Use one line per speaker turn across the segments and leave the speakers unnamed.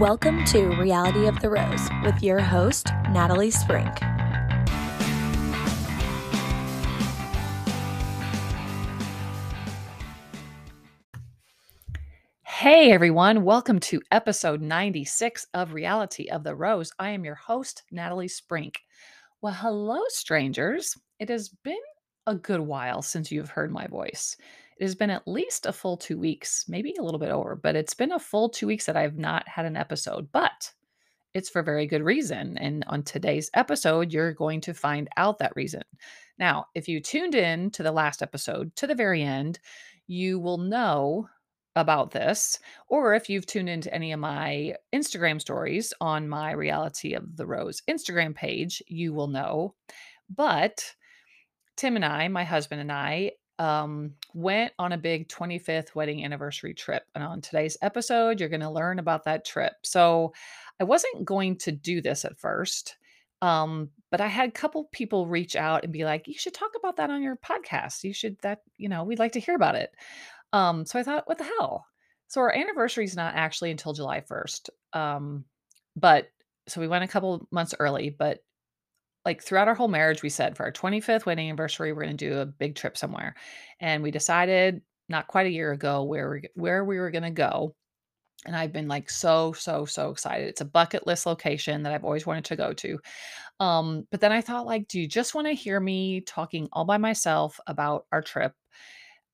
Welcome to Reality of the Rose with your host, Natalie Sprink.
Hey everyone, welcome to episode 96 of Reality of the Rose. I am your host, Natalie Sprink. Well, hello, strangers. It has been a good while since you've heard my voice. It has been at least a full two weeks, maybe a little bit over, but it's been a full two weeks that I've not had an episode, but it's for very good reason. And on today's episode, you're going to find out that reason. Now, if you tuned in to the last episode to the very end, you will know about this, or if you've tuned into any of my Instagram stories on my Reality of the Rose Instagram page, you will know. But Tim and I, my husband and I, um, went on a big 25th wedding anniversary trip. And on today's episode, you're going to learn about that trip. So I wasn't going to do this at first. Um, but I had a couple people reach out and be like, you should talk about that on your podcast. You should that, you know, we'd like to hear about it. Um, so I thought, what the hell? So our anniversary is not actually until July 1st. Um, but so we went a couple months early, but like throughout our whole marriage, we said for our 25th wedding anniversary, we're going to do a big trip somewhere. And we decided not quite a year ago where we, where we were going to go. And I've been like so, so, so excited. It's a bucket list location that I've always wanted to go to. Um, but then I thought, like, do you just want to hear me talking all by myself about our trip?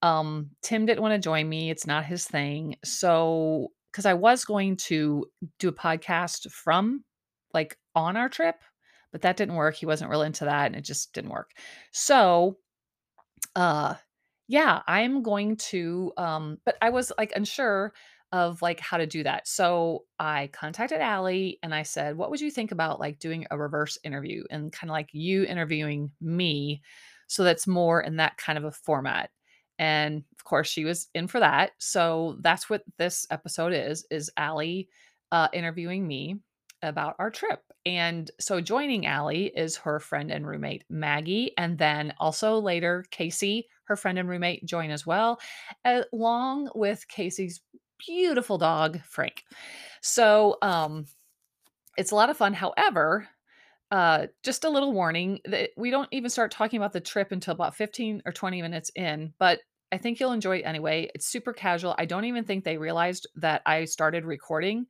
Um, Tim didn't want to join me. It's not his thing. So, because I was going to do a podcast from like on our trip, but that didn't work. He wasn't really into that and it just didn't work. So, uh, yeah, I'm going to, um, but I was like unsure of like how to do that. So I contacted Allie and I said, what would you think about like doing a reverse interview and kind of like you interviewing me? So that's more in that kind of a format. And of course, she was in for that. So that's what this episode is: is Allie uh, interviewing me about our trip. And so joining Allie is her friend and roommate Maggie, and then also later Casey, her friend and roommate, join as well, along with Casey's beautiful dog Frank. So um, it's a lot of fun. However, uh, just a little warning that we don't even start talking about the trip until about 15 or 20 minutes in, but I think you'll enjoy it anyway. It's super casual. I don't even think they realized that I started recording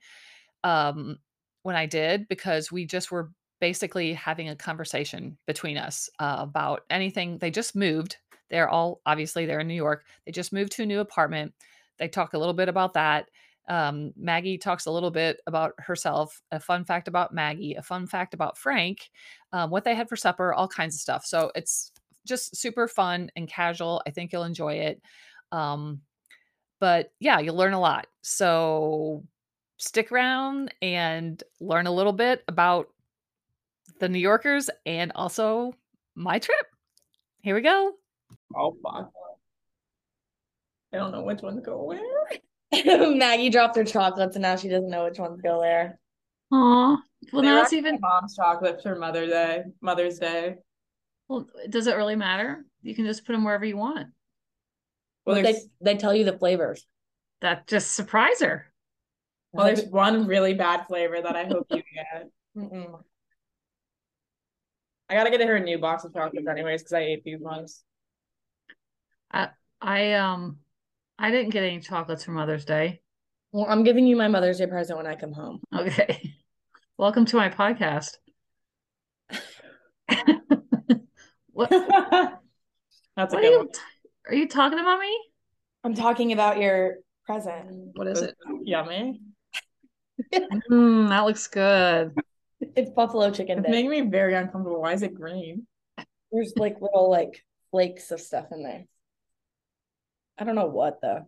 um, when I did because we just were basically having a conversation between us uh, about anything. They just moved. They're all obviously they're in New York. They just moved to a new apartment. They talk a little bit about that. Um, Maggie talks a little bit about herself, a fun fact about Maggie, a fun fact about Frank, um, what they had for supper, all kinds of stuff. So it's just super fun and casual. I think you'll enjoy it. Um, but yeah, you'll learn a lot. So stick around and learn a little bit about the New Yorkers and also my trip. Here we go.
Oh, fuck. I don't know which one to go where.
Maggie dropped her chocolates and now she doesn't know which ones go there.
Aw. Well,
They
now it's even.
mom's chocolates for Mother Day, Mother's Day.
Well, does it really matter? You can just put them wherever you want.
Well,
they they tell you the flavors.
That just surprise her.
Well, there's one really bad flavor that I hope you get.
Mm-mm.
I gotta get her a new box of chocolates anyways because I ate these ones.
I I um, I didn't get any chocolates for Mother's Day.
Well, I'm giving you my Mother's Day present when I come home.
Okay. Welcome to my podcast. what?
That's a
What are you?
one.
Are you talking about me?
I'm talking about your present.
What is it?
Yummy.
Mm, that looks good.
It's buffalo chicken
It's making me very uncomfortable. Why is it green?
There's like little like flakes of stuff in there. I don't know what though.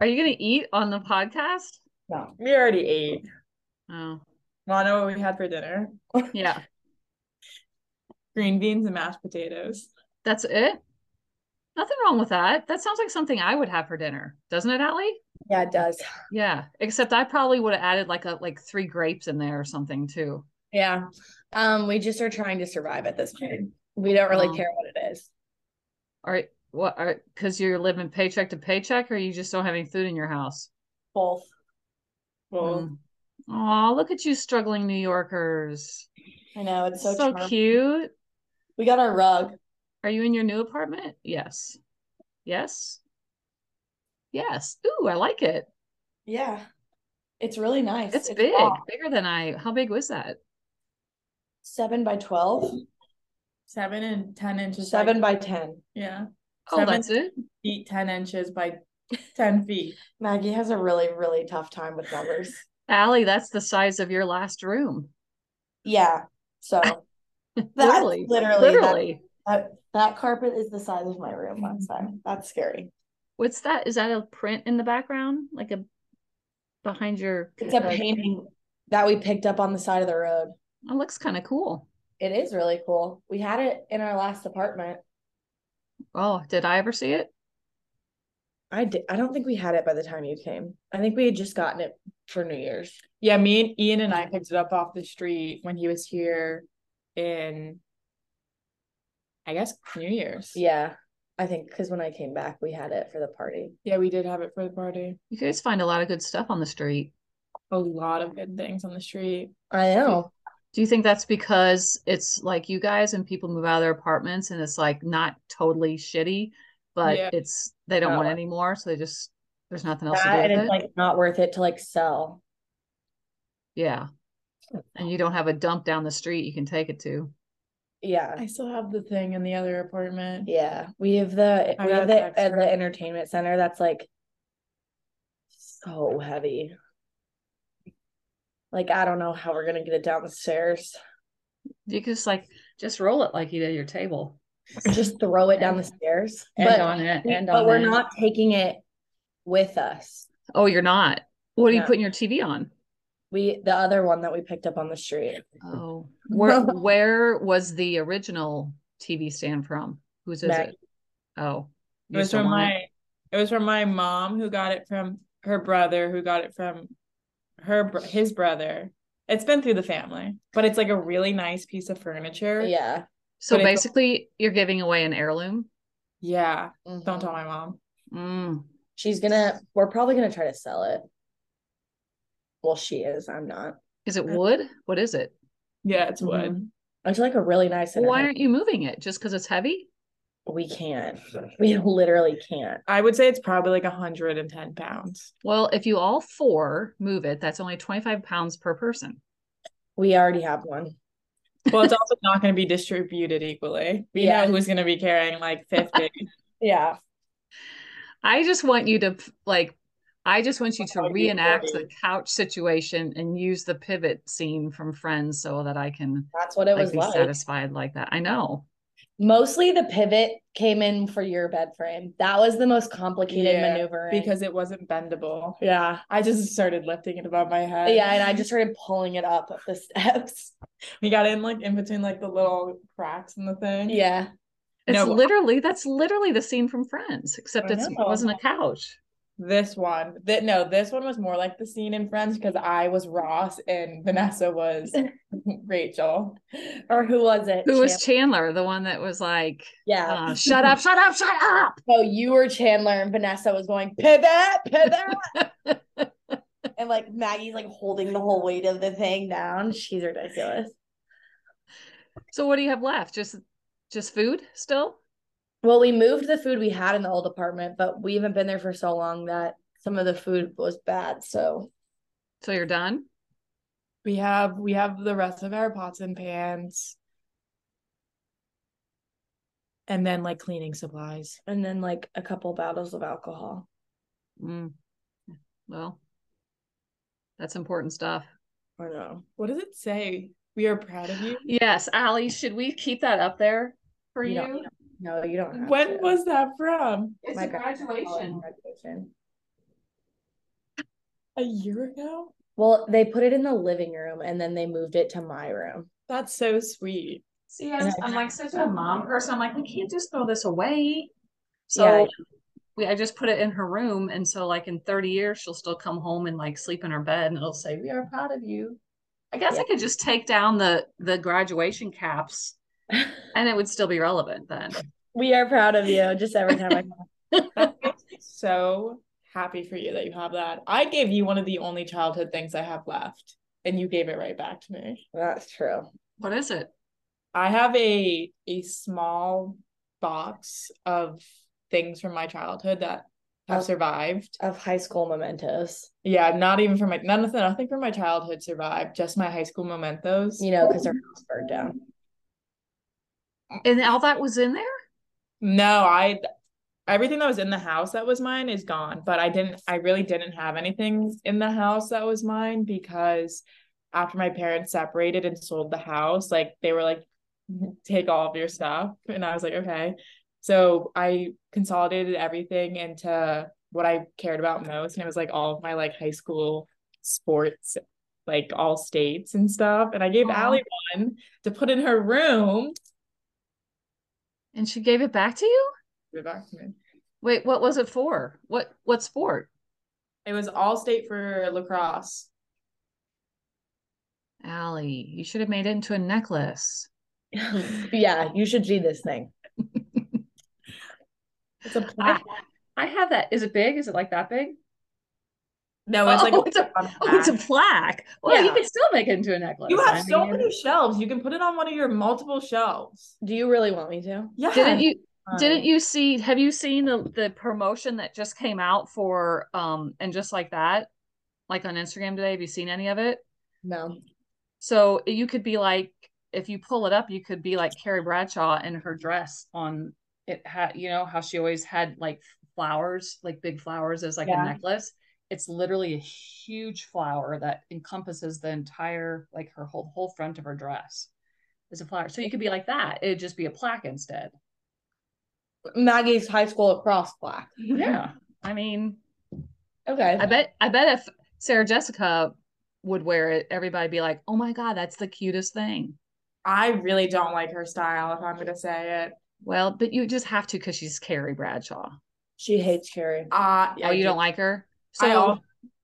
Are you gonna eat on the podcast?
No.
We already ate.
Oh,
Wanna know what we had for dinner?
yeah.
Green beans and mashed potatoes.
That's it. Nothing wrong with that. That sounds like something I would have for dinner, doesn't it, Allie?
Yeah, it does.
Yeah, except I probably would have added like a like three grapes in there or something too.
Yeah. Um, we just are trying to survive at this point. We don't really
Oh.
care what it is.
All right.
what are because you're living paycheck to paycheck, or you just don't have any food in your house?
Both.
Well,
Mm. Oh, look at you struggling New Yorkers.
I know it's so,
So, cute.
We got our rug.
Are you in your new apartment? Yes. Yes. Yes. Ooh, I like it.
Yeah. It's really nice.
It's, big,
long.
bigger than I. How big was that?
Seven by twelve.
seven and ten inches.
Seven by ten.
yeah,
Oh,
Seven.
that's it.
feet, ten inches by ten feet.
Maggie has a really, really tough time with numbers.
Allie, that's the size of your last room.
Yeah. So that's
literally,
literally,
literally.
That, that that carpet is the size of my room last time. Mm-hmm. That's scary.
What's that? Is that a print in the background, like a behind your?
It's a
like-
painting that we picked up on the side of the road.
It looks kind of cool.
It is really cool. We had it in our last apartment.
Oh, did I ever see it?
I did. I don't think we had it by the time you came. I think we had just gotten it for New Year's.
Yeah, me and Ian and I picked it up off the street when he was here in, I guess, New Year's.
Yeah, I think because when I came back, we had it for the party.
Yeah, we did have it for the party.
You guys find a lot of good stuff on the street.
A lot of good things on the street.
I know.
Do you think that's because it's like you guys and people move out of their apartments and it's like not totally shitty, but
Yeah.
it's they don't want
No.
it anymore, so they just there's nothing else
That,
to
and
do with
it's
it.
like not worth it to like sell.
yeah. And you don't have a dump down the street you can take it to.
Yeah.
I still have the thing in the other apartment.
Yeah, we have the
I
we have the
text
uh, the entertainment center that's like so heavy. Like I don't know how we're gonna get it down the stairs.
You could just like just roll it like you did your table.
Just throw it down the stairs.
And
but
on it.
we-
And
but
on
we're
it.
not taking it with us.
Oh, you're not. What are you putting your TV on?
We the other one that we picked up on the street.
Oh, where where was the original TV stand from? Whose is
Maggie.
it? Oh,
It was from my
it?
it was from my mom who got it from her brother who got it from her his brother. It's been through the family, but it's like a really nice piece of furniture.
Yeah.
So
but it's-
basically, you're giving away an heirloom.
Yeah.
Mhm.
Don't tell my mom.
Mm.
She's gonna we're probably gonna try to sell it. Well, she is. I'm not.
Is it wood? What is it?
Yeah, it's wood.
Mhm. It's like a really nice
Well, why aren't you moving it? Just because it's heavy?
we can't. We literally can't.
I would say it's probably like 110 pounds.
Well, if you all four move it, that's only 25 pounds per person.
We already have one.
Well, it's also not going to be distributed equally. We
Yeah.
know who's going to be carrying like 50.
Yeah.
I just want you to like, I just want you to reenact the couch situation and use the pivot scene from Friends so that I can
That's what it
like
was
be
like.
satisfied like that. I know.
Mostly the pivot came in for your bed frame. That was the most complicated
Yeah,
maneuvering.
because it wasn't bendable.
yeah.
I just started lifting it above my head.
Yeah, and I just started pulling it up the steps.
we got in like in between like the little cracks in the thing.
Yeah.
It's
No.
literally that's literally the scene from Friends, except it's, it wasn't a couch.
This one, that no, this one was more like the scene in Friends because I was Ross and Vanessa was Rachel.
Or who was it?
Who was Chandler, the one that was like,
yeah.
uh, "Shut up, shut up, shut up"?
So you were Chandler and Vanessa was going pivot, pivot. and like Maggie's like holding the whole weight of the thing down. She's ridiculous.
So what do you have left? Just just food still?
Well, we moved the food we had in the old apartment, but we haven't been there for so long that some of the food was bad. So
So you're done?
We have we have the rest of our pots and pans. And then like cleaning supplies.
and then like a couple bottles of alcohol.
Mm. Well, that's important stuff.
I know.
What does it say? We are proud of you.
Yes, Allie, should we keep that up there for
You
you?
Don't- you don't- No, you don't. Have
When
to.
was that from?
It's
My
a graduation.
graduation.
A year ago?
Well, they put it in the living room and then they moved it to my room.
That's so sweet.
See, I'm, I'm like such a mom person. I'm like, we can't just throw this away. So
Yeah.
we, I just put it in her room, and so like in 30 years, she'll still come home and like sleep in her bed, and it'll say, "We are proud of you." I guess I could just take down the the graduation caps, and it would still be relevant then.
We are proud of you. Just every time I
That makes me so happy for you that you have that. I gave you one of the only childhood things I have left, and you gave it right back to me.
That's true.
What is it?
I have a a small box of things from my childhood that have
Oh.
survived.
Of high school mementos.
Yeah, not even from my none of the, nothing from my childhood survived. Just my high school mementos.
You know, because our house burned down.
And all that was in there?
No, I everything that was in the house that was mine is gone, but I didn't I really didn't have anything in the house that was mine because after my parents separated and sold the house, like they were like take all of your stuff and I was like okay. So I consolidated everything into what I cared about most and it was like all of my like high school sports like all states and stuff and I gave
Aw.
Allie one to put in her room.
And she gave it back to you?
Give it back to me.
Wait, what was it for? What what sport?
It was all state for lacrosse.
Allie, you should have made it into a necklace.
yeah, you should see this thing.
It's a
I,
plaque. Ah.
I have that. Is it big? Is it like that big?
No, it's like
oh,
a,
it's a,
on
oh, it's a
plaque.
plaque. Well, you
Yeah.
could still make it into a necklace.
You have
I
so
mean,
many shelves. You can put it on one of your multiple shelves.
Do you really want me to?
Yeah.
Didn't you didn't you see have you seen the the promotion that just came out for um and just like that like on Instagram today have you seen any of it
No.
so you could be like if you pull it up you could be like Carrie Bradshaw in her dress on it had you know how she always had like flowers like big flowers as like
Yeah.
a necklace it's literally a huge flower that encompasses the entire like her whole whole front of her dress is a flower so you could be like that it'd just be a plaque instead
Maggie's high school lacrosse plaque.
yeah i mean
Okay.
I bet I bet if Sarah Jessica would wear it, everybody'd be like, "Oh my god, that's the cutest thing."
I really don't like her style, if I'm gonna say it.
Well, but you just have to because she's Carrie Bradshaw.
She hates Carrie.
Uh
oh, you don't like her? So
I also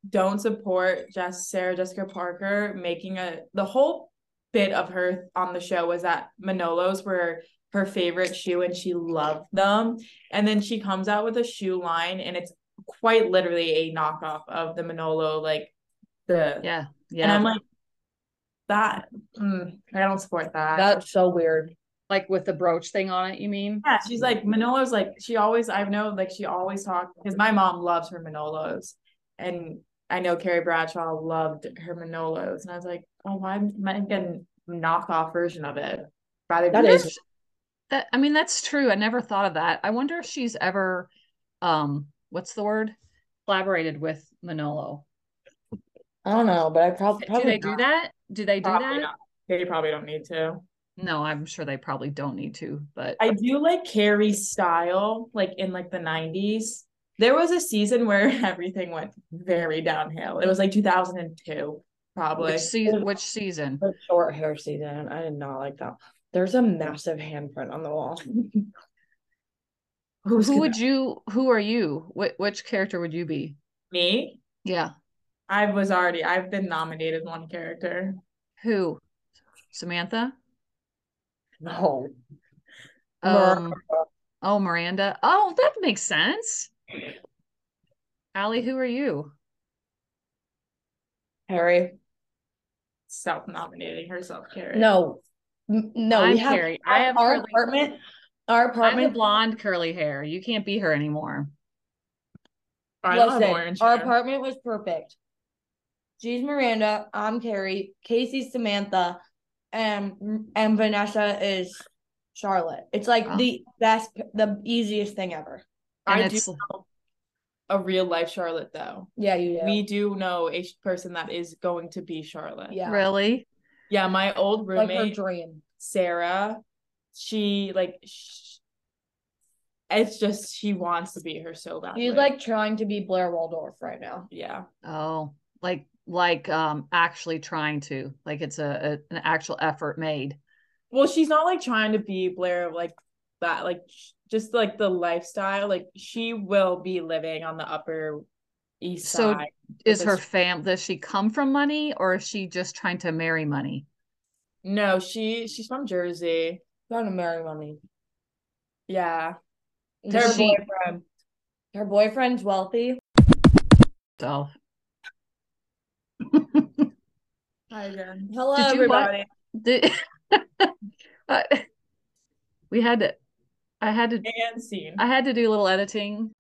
don't support just Sarah Jessica Parker making a the whole bit of her on the show was that Manolos were her favorite shoe and she loved them. And then she comes out with a shoe line and it's quite literally a knockoff of the Manolo, like the
yeah, yeah. and.
I'm like that mm, I don't support that.
That's so weird.
like with the brooch thing on it, you mean?
yeah, she's like Manolo's like she always I know like she always talked because my mom loves her Manolos and I know Carrie Bradshaw loved her Manolos and I was like, oh, why getting a knockoff version of it? Rather
That
than
That I mean, that's true. I never thought of that. I wonder if she's ever um what's the word? Collaborated with Manolo.
I don't know, but I prob-
Do
probably
they do that? Do they do
probably
that?
not. They probably don't need to.
No, I'm sure they probably don't need to, but
I do like Carrie's style, like in like the 90s. There was a season where everything went very downhill. It was like 2002, probably.
which season which season?
The short hair season. I did not like that. There's a massive handprint on the wall.
Who
gonna-
would you who are you Wh- which character would you be
me?
yeah
I was already I've been nominated one character.
who samantha
No.
um oh miranda oh that makes sense Allie, who are you
Harry.
Self-nominating herself, Carrie.
No. No,
I'm
we have
Carrie. I have
our
curly-
apartment. Our apartment.
i have the blonde curly hair you can't be her anymore
I don't have
Listen,
orange
our
hair.
apartment was perfect. She's Miranda. I'm Carrie. Casey's Samantha, and and Vanessa is Charlotte. It's like
Oh.
the best, the easiest thing ever.
And
I do
it's
know a real life Charlotte though.
Yeah, you do.
We do know a person that is going to be Charlotte.
yeah,
really
Yeah, my old
like her
roommate
dream.
Sarah, she like sh- it's just she wants to be her so bad.
She's like trying to be Blair Waldorf right now.
yeah.
oh like like um actually trying to like it's a, a an actual effort made
Well, she's not like trying to be Blair like that, like sh- just like the lifestyle. Like she will be living on the upper east side.
So
side.
is her fam does she come from money or is she just trying to marry money
No, she she's from Jersey.
Trying to marry money.
Yeah.
Her
she-
boyfriend. Her boyfriend's wealthy.
So
Hi, again.
Hello,
Did you what?
everybody.
Did- Uh, we had to I had to
And scene.
I had to do a little editing.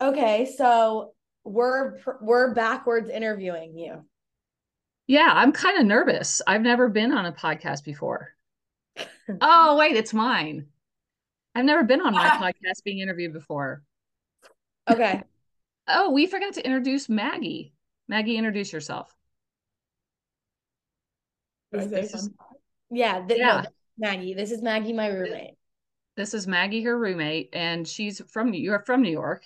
Okay, so we're we're backwards interviewing you.
Yeah, I'm kind of nervous. I've never been on a podcast before. oh, wait, it's mine. I've never been on my ah. podcast being interviewed before.
Okay.
Oh, we forgot to introduce Maggie. Maggie, introduce yourself.
Can I say
This is-
Yeah, th- no,
Yeah.
Maggie. This is Maggie, my roommate.
This is Maggie, her roommate, and she's from New You're from New York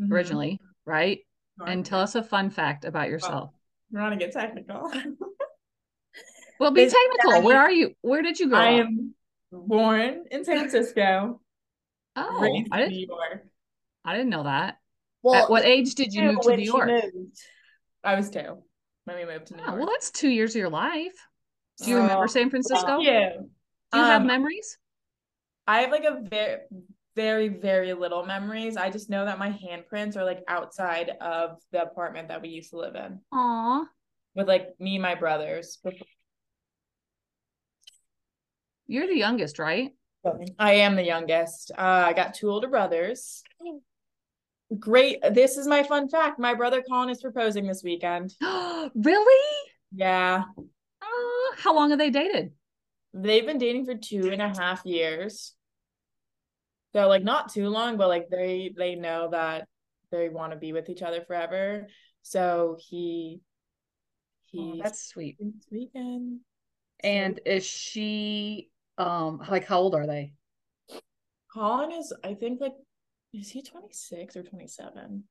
Mhm.
originally, right? And tell us a fun fact about yourself.
We're not gonna get technical.
Well, be
This-
technical. Where are you? Where did you grow
I
up?
am born in San Francisco,
Oh,
raised
I didn't.
New York.
I didn't know that.
Well,
At what age did you move to New York?
moved.
I was two when we moved to New
Oh,
York.
well, that's two years of your life. Do you remember
Oh,
San Francisco?
Yeah.
Do you have
Um,
memories?
I have like a very, very, very little memories. I just know that my handprints are like outside of the apartment that we used to live in
Aw,
with like me and my brothers.
you're the youngest, right?
I am the youngest. Uh, I got two older brothers. Great. This is my fun fact. My brother Colin is proposing this weekend.
really?
Yeah.
Uh, how long have they dated?
They've been dating for two and a half years. So like not too long, but like they they know that they want to be with each other forever. So he
Oh,
he's
that's sweet.
this weekend. So
And is she um like how old are they?
Colin is I think like is he 26 or 27?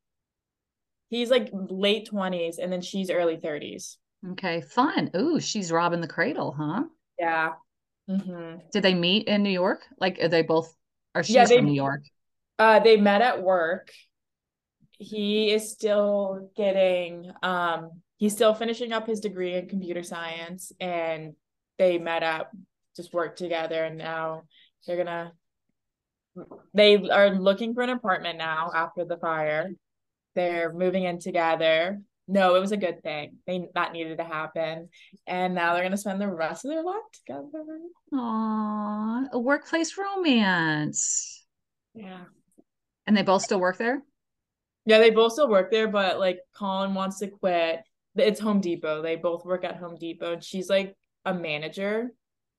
He's like late 20s and then she's early 30s.
Okay, fun. Ooh, she's robbing the cradle, huh?
Yeah. Hmm
Did they meet in New York? Like are they both Are she's
Yeah, they-
from New York?
Uh, they met at work. He is still getting, um, he's still finishing up his degree in computer science, and they met up, just worked together, and now they're gonna. They are looking for an apartment now after the fire. They're moving in together. No, it was a good thing. They that needed to happen, and now they're gonna spend the rest of their life together.
Aw, a workplace romance.
Yeah.
And they both still work there?
Yeah, they both still work there, but like Colin wants to quit. It's Home Depot. They both work at Home Depot, and she's like a manager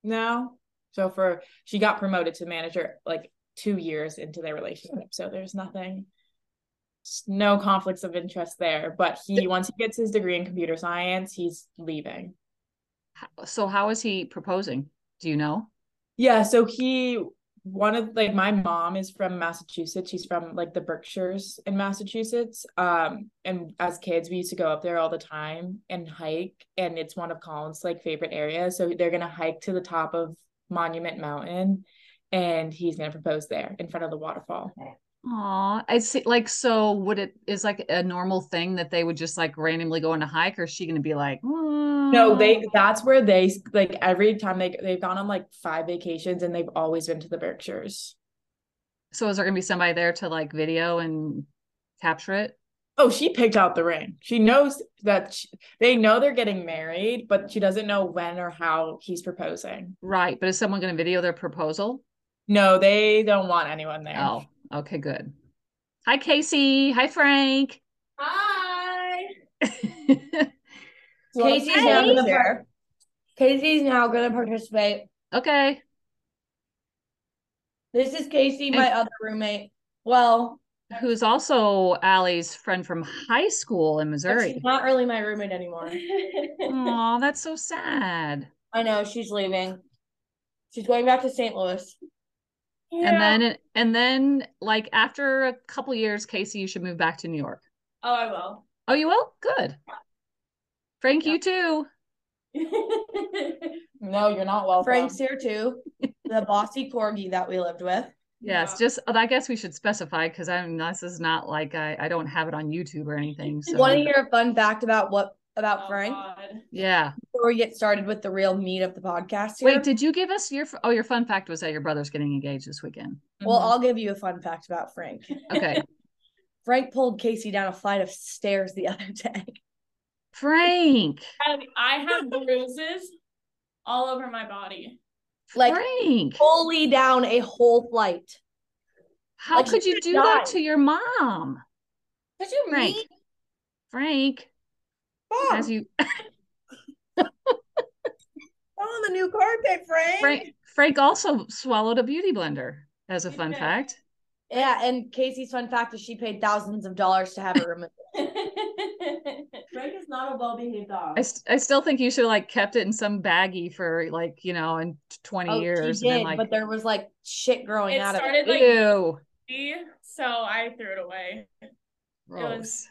now. So for she got promoted to manager like two years into their relationship. So there's nothing, no conflicts of interest there. But he once he gets his degree in computer science, he's leaving.
So how is he proposing? Do you know?
Yeah, so he one of like my mom is from Massachusetts. She's from like the Berkshires in Massachusetts. Um, and as kids, we used to go up there all the time and hike, and it's one of Colin's like favorite areas. So they're gonna hike to the top of Monument Mountain, and he's gonna propose there in front of the waterfall.
Aw, I see. Like, so would it is like a normal thing that they would just like randomly go on a hike, or is she gonna be like,
No,
"Mm."
they that's where they like every time they they've gone on like five vacations and they've always been to the Berkshires.
So is there gonna be somebody there to like video and capture it?
Oh, she picked out the ring. She knows that she, they know they're getting married, but she doesn't know when or how he's proposing.
Right, but is someone gonna video their proposal?
No, they don't want anyone there.
Oh, okay, good. Hi, Casey. Hi, Frank.
Hi.
Casey's
Hey.
now gonna par- Casey's now gonna participate.
okay.
This is Casey, my other roommate. Well,
Who's also Allie's friend from high school in Missouri.
she's not really my roommate anymore.
Oh, that's so sad.
I know she's leaving. She's going back to St. Louis.
And then and then like after a couple years, Casey, you should move back to New York.
oh, I will.
Oh, you will? Good. Frank, you too.
no, you're not welcome.
Frank's here too. the bossy corgi that we lived with.
Yes, just I guess we should specify because I'm this is not like I, I don't have it on YouTube or anything. So
Want to hear a fun fact about what about
Oh,
Frank
God.
Yeah.
before we get started with the real meat of the podcast? Here?
Wait, did you give us your? Oh, your fun fact was that your brother's getting engaged this weekend.
well,
Mhm.
I'll give you a fun fact about Frank.
Okay,
Frank pulled Casey down a flight of stairs the other day.
Frank.
And I have bruises all over my body.
Like
Frank.
fully down a whole flight.
How
like,
could
you
you
could
do that to your mom,
Did you
Frank?
mean?
Frank,
Mom,
as you
on the new carpet, Frank.
Frank Frank also swallowed a beauty blender as a
He
fun
did.
fact.
Yeah, and Casey's fun fact is she paid thousands of dollars to have it removed.
Frank is not a well-behaved dog.
I, st- I still think you should like kept it in some baggie for like you know in 20
Oh,
years
she
and
did,
then like
but there was like shit growing
It
out of it.
like
ew
so I threw it away.
gross.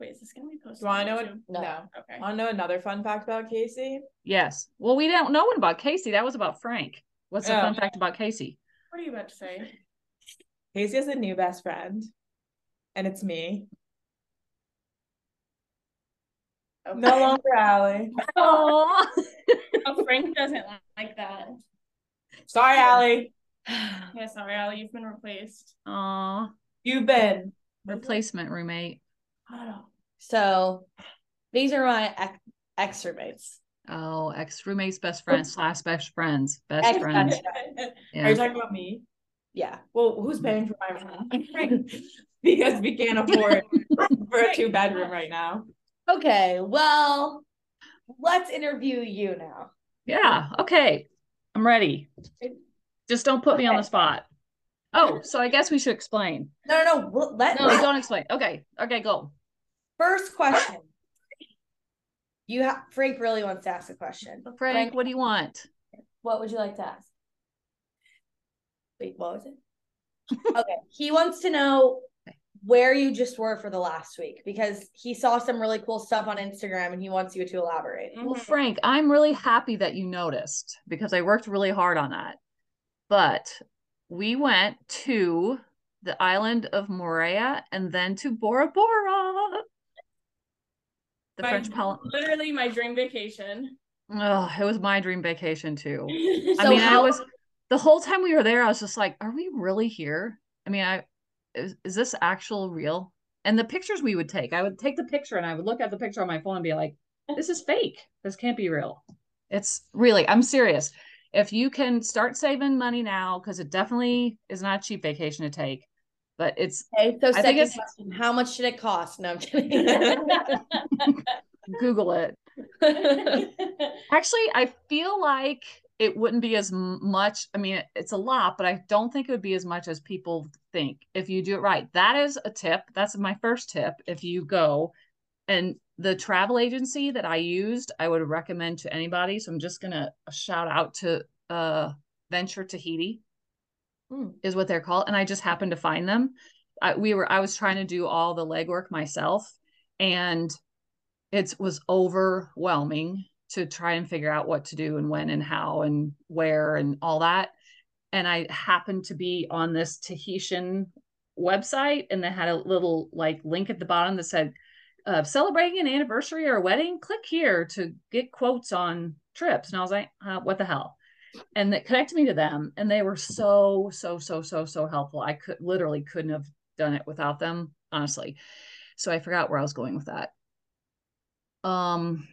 Wait, is this gonna be posted?
Do you want to know
on? YouTube?
No.
No.
Okay.
Want to know another fun fact about Casey?
yes well we don't know one about Casey that was about Frank what's the
Oh.
fun fact about Casey
What are you about to say?
Casey has a new best friend, and it's me.
Okay.
No longer Allie.
oh
Oh, Frank doesn't like that.
Sorry, Allie.
Yeah, sorry, Allie, you've been replaced.
Aw,
You've been.
replacement roommate
So these are my ex, ex roommates.
oh ex roommates best friends slash best friends best
Ex-
friends
Are you talking about me?
Yeah.
Well, who's paying for my room? because we can't afford for a two bedroom right now.
Okay, well, let's interview you now.
yeah okay I'm ready just don't put me on the spot oh so I guess we should explain
No, no, no. well, Let
no don't explain okay okay go
first question. You have Frank really wants to ask a question.
Frank what do you want
what would you like to ask? Wait, what was it? okay, he wants to know where you just were for the last week because he saw some really cool stuff on Instagram and he wants you to elaborate.
Well, Frank, I'm really happy that you noticed because I worked really hard on that. But we went to the island of Moorea and then to Bora Bora. The
My-
French.
Literally my dream vacation.
Oh, it was my dream vacation too. I
So
mean, I was the whole time we were there, I was just like, are we really here? I mean, I is, is this actual real? And the pictures we would take, I would take the picture and I would look at the picture on my phone and be like, this is fake. This can't be real. It's really, I'm serious. If you can start saving money now, because it definitely is not a cheap vacation to take, but it's
Okay, so
I
second question, how much did it cost? No, I'm kidding.
Google it. Actually, I feel like it wouldn't be as much. I mean, it's a lot, but I don't think it would be as much as people think if you do it right. That is a tip. That's my first tip. If you go and the travel agency that I used, I would recommend to anybody. So I'm just going to shout out to uh, Venture Tahiti,
Hmm.
is what they're called. And I just happened to find them. I, we were, I was trying to do all the legwork myself and it was overwhelming to try and figure out what to do and when and how and where and all that. And I happened to be on this Tahitian website and they had a little like link at the bottom that said, uh, celebrating an anniversary or a wedding, click here to get quotes on trips. And I was like, uh, what the hell? And that connected me to them. And they were so, so, so, so, so helpful. I could literally couldn't have done it without them, honestly. So I forgot where I was going with that. Um,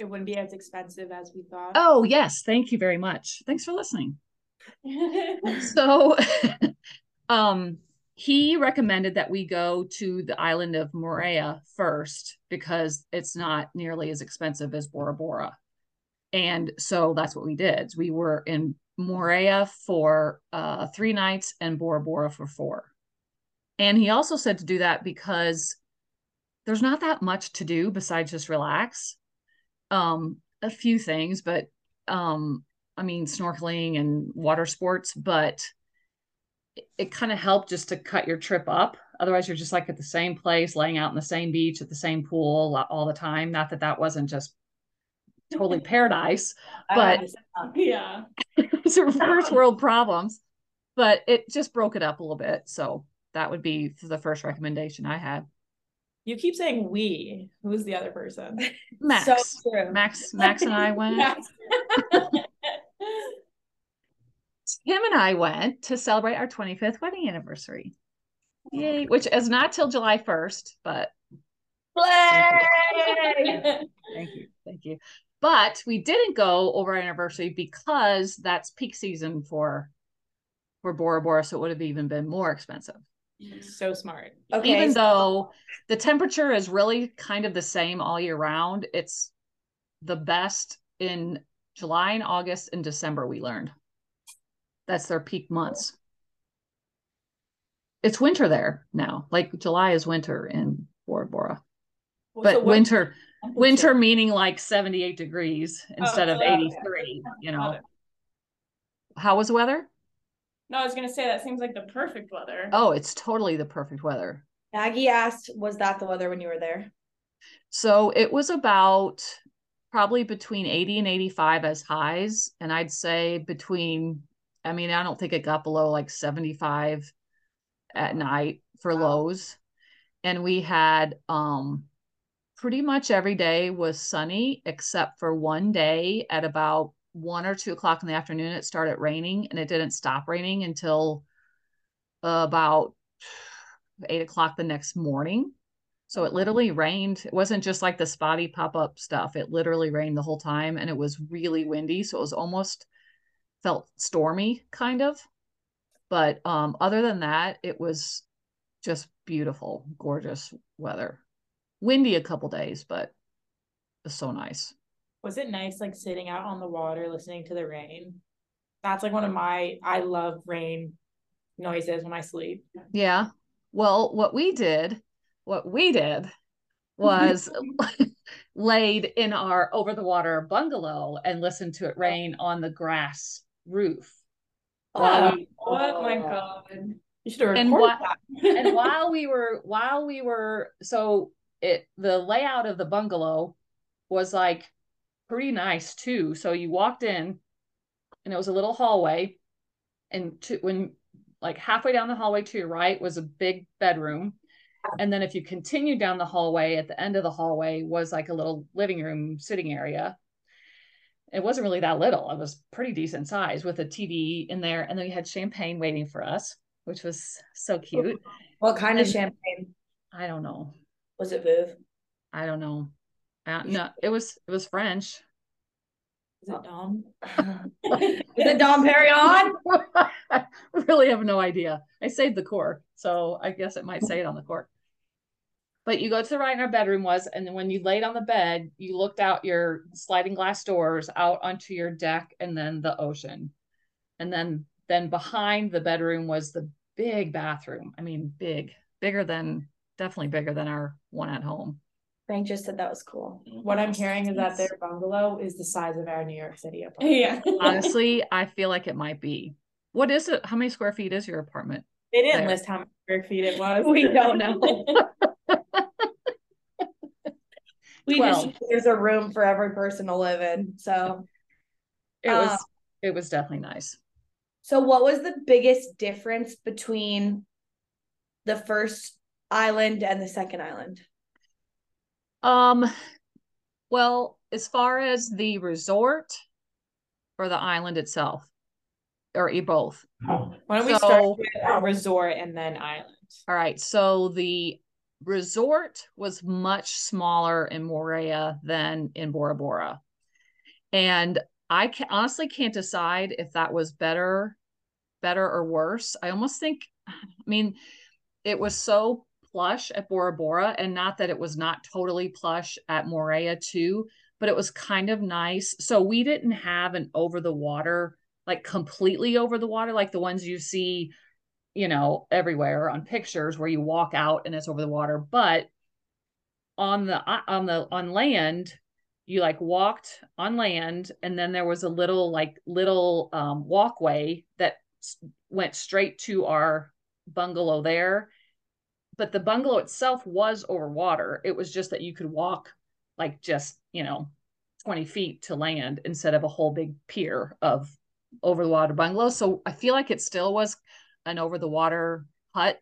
It wouldn't be as expensive as we thought.
oh yes, thank you very much. Thanks for listening. So um he recommended that we go to the island of Moorea first because it's not nearly as expensive as Bora Bora. And so that's what we did. We were in Moorea for uh, three nights and Bora Bora for four. And he also said to do that because there's not that much to do besides just relax. Um, a few things, but um, I mean, snorkeling and water sports, but it, it kind of helped just to cut your trip up. Otherwise, you're just like at the same place, laying out in the same beach at the same pool all the time. Not that that wasn't just totally paradise, but
yeah.
it's first um, world problems, but it just broke it up a little bit. So that would be the first recommendation I had.
You keep saying we. Who's the other person?
Max.
So true.
Max, Max and I went. Tim and I went to celebrate our 25th wedding anniversary. Yay, which is not till July 1st, but
Play!
thank you. Thank you. But we didn't go over our anniversary because that's peak season for for Bora Bora, so it would have even been more expensive.
so smart.
Okay.
even though the temperature is really kind of the same all year round, it's the best in July and August and December, we learned. That's their peak months. It's winter there now. Like July is winter in Bora Bora.
Well,
But
so what
winter
temperature?
winter meaning like 78 degrees instead of
Oh, okay.
83, you know. How was the weather?
No, I was gonna say that seems like the perfect weather.
Oh, it's totally the perfect weather.
Maggie asked, was that the weather when you were there?
So it was about probably between 80 and 85 as highs. And I'd say between, I mean, I don't think it got below like 75 at night for lows. And we had um pretty much every day was sunny except for one day at about one or two o'clock in the afternoon. It started raining and it didn't stop raining until about eight o'clock the next morning. So it literally rained. It wasn't just like the spotty pop up stuff. It literally rained the whole time and it was really windy. So it was almost felt stormy, kind of. But um, other than that, it was just beautiful, gorgeous weather. Windy a couple days, but it was so nice.
Was it nice like sitting out on the water listening to the rain? That's like one of my I love rain noises when I sleep.
Yeah. Well, what we did, what we did was laid in our over the water bungalow and listened to it rain on the grass roof. While we-
Oh my god.
You should have
And
recorded
what-
that.
and while we were while we were so it the layout of the bungalow was like pretty nice too. So you walked in and it was a little hallway and to when like halfway down the hallway to your right was a big bedroom. And then if you continue down the hallway at the end of the hallway was like a little living room sitting area. It wasn't really that little. It was pretty decent size with a TV in there. And then we had champagne waiting for us, which was so cute.
What kind of champagne?
I don't know.
Was it Veuve?
I don't know. Uh, no, it was it was French.
Is it Dom?
Is it Dom Perignon?
I really have no idea. I saved the cork, so I guess it might say it on the cork. But you go to the right, and our bedroom was, and then when you laid on the bed, you looked out your sliding glass doors out onto your deck, and then the ocean, and then then behind the bedroom was the big bathroom. I mean, big, bigger than definitely bigger than our one at home.
Frank just said that was cool. Mm-hmm.
What I'm hearing is that their bungalow is the size of our New York City apartment.
Yeah.
Honestly, I feel like it might be. What is it? How many square feet is your apartment?
They didn't
There.
list how many square feet it was.
We don't know. We just there's a room for every person to live in. So
It was um, it was definitely nice.
so what was the biggest difference between the first island and the second island?
Um well, as far as the resort or the island itself, or e both.
Why don't we start with a resort and then island?
All right. So the resort was much smaller in Moorea than in Bora Bora. And I can, honestly can't decide if that was better, better or worse. I almost think, I mean, it was so plush at Bora Bora, and not that it was not totally plush at Moorea too, but it was kind of nice. So we didn't have an over the water, like completely over the water, like the ones you see you know, everywhere on pictures where you walk out and it's over the water. But on the uh, on the on land, you like walked on land, and then there was a little like little um, walkway that went straight to our bungalow there. But the bungalow itself was over water. It was just that you could walk like just you know 20 feet to land instead of a whole big pier of over the water bungalow. So I feel like it still was an over the water hut,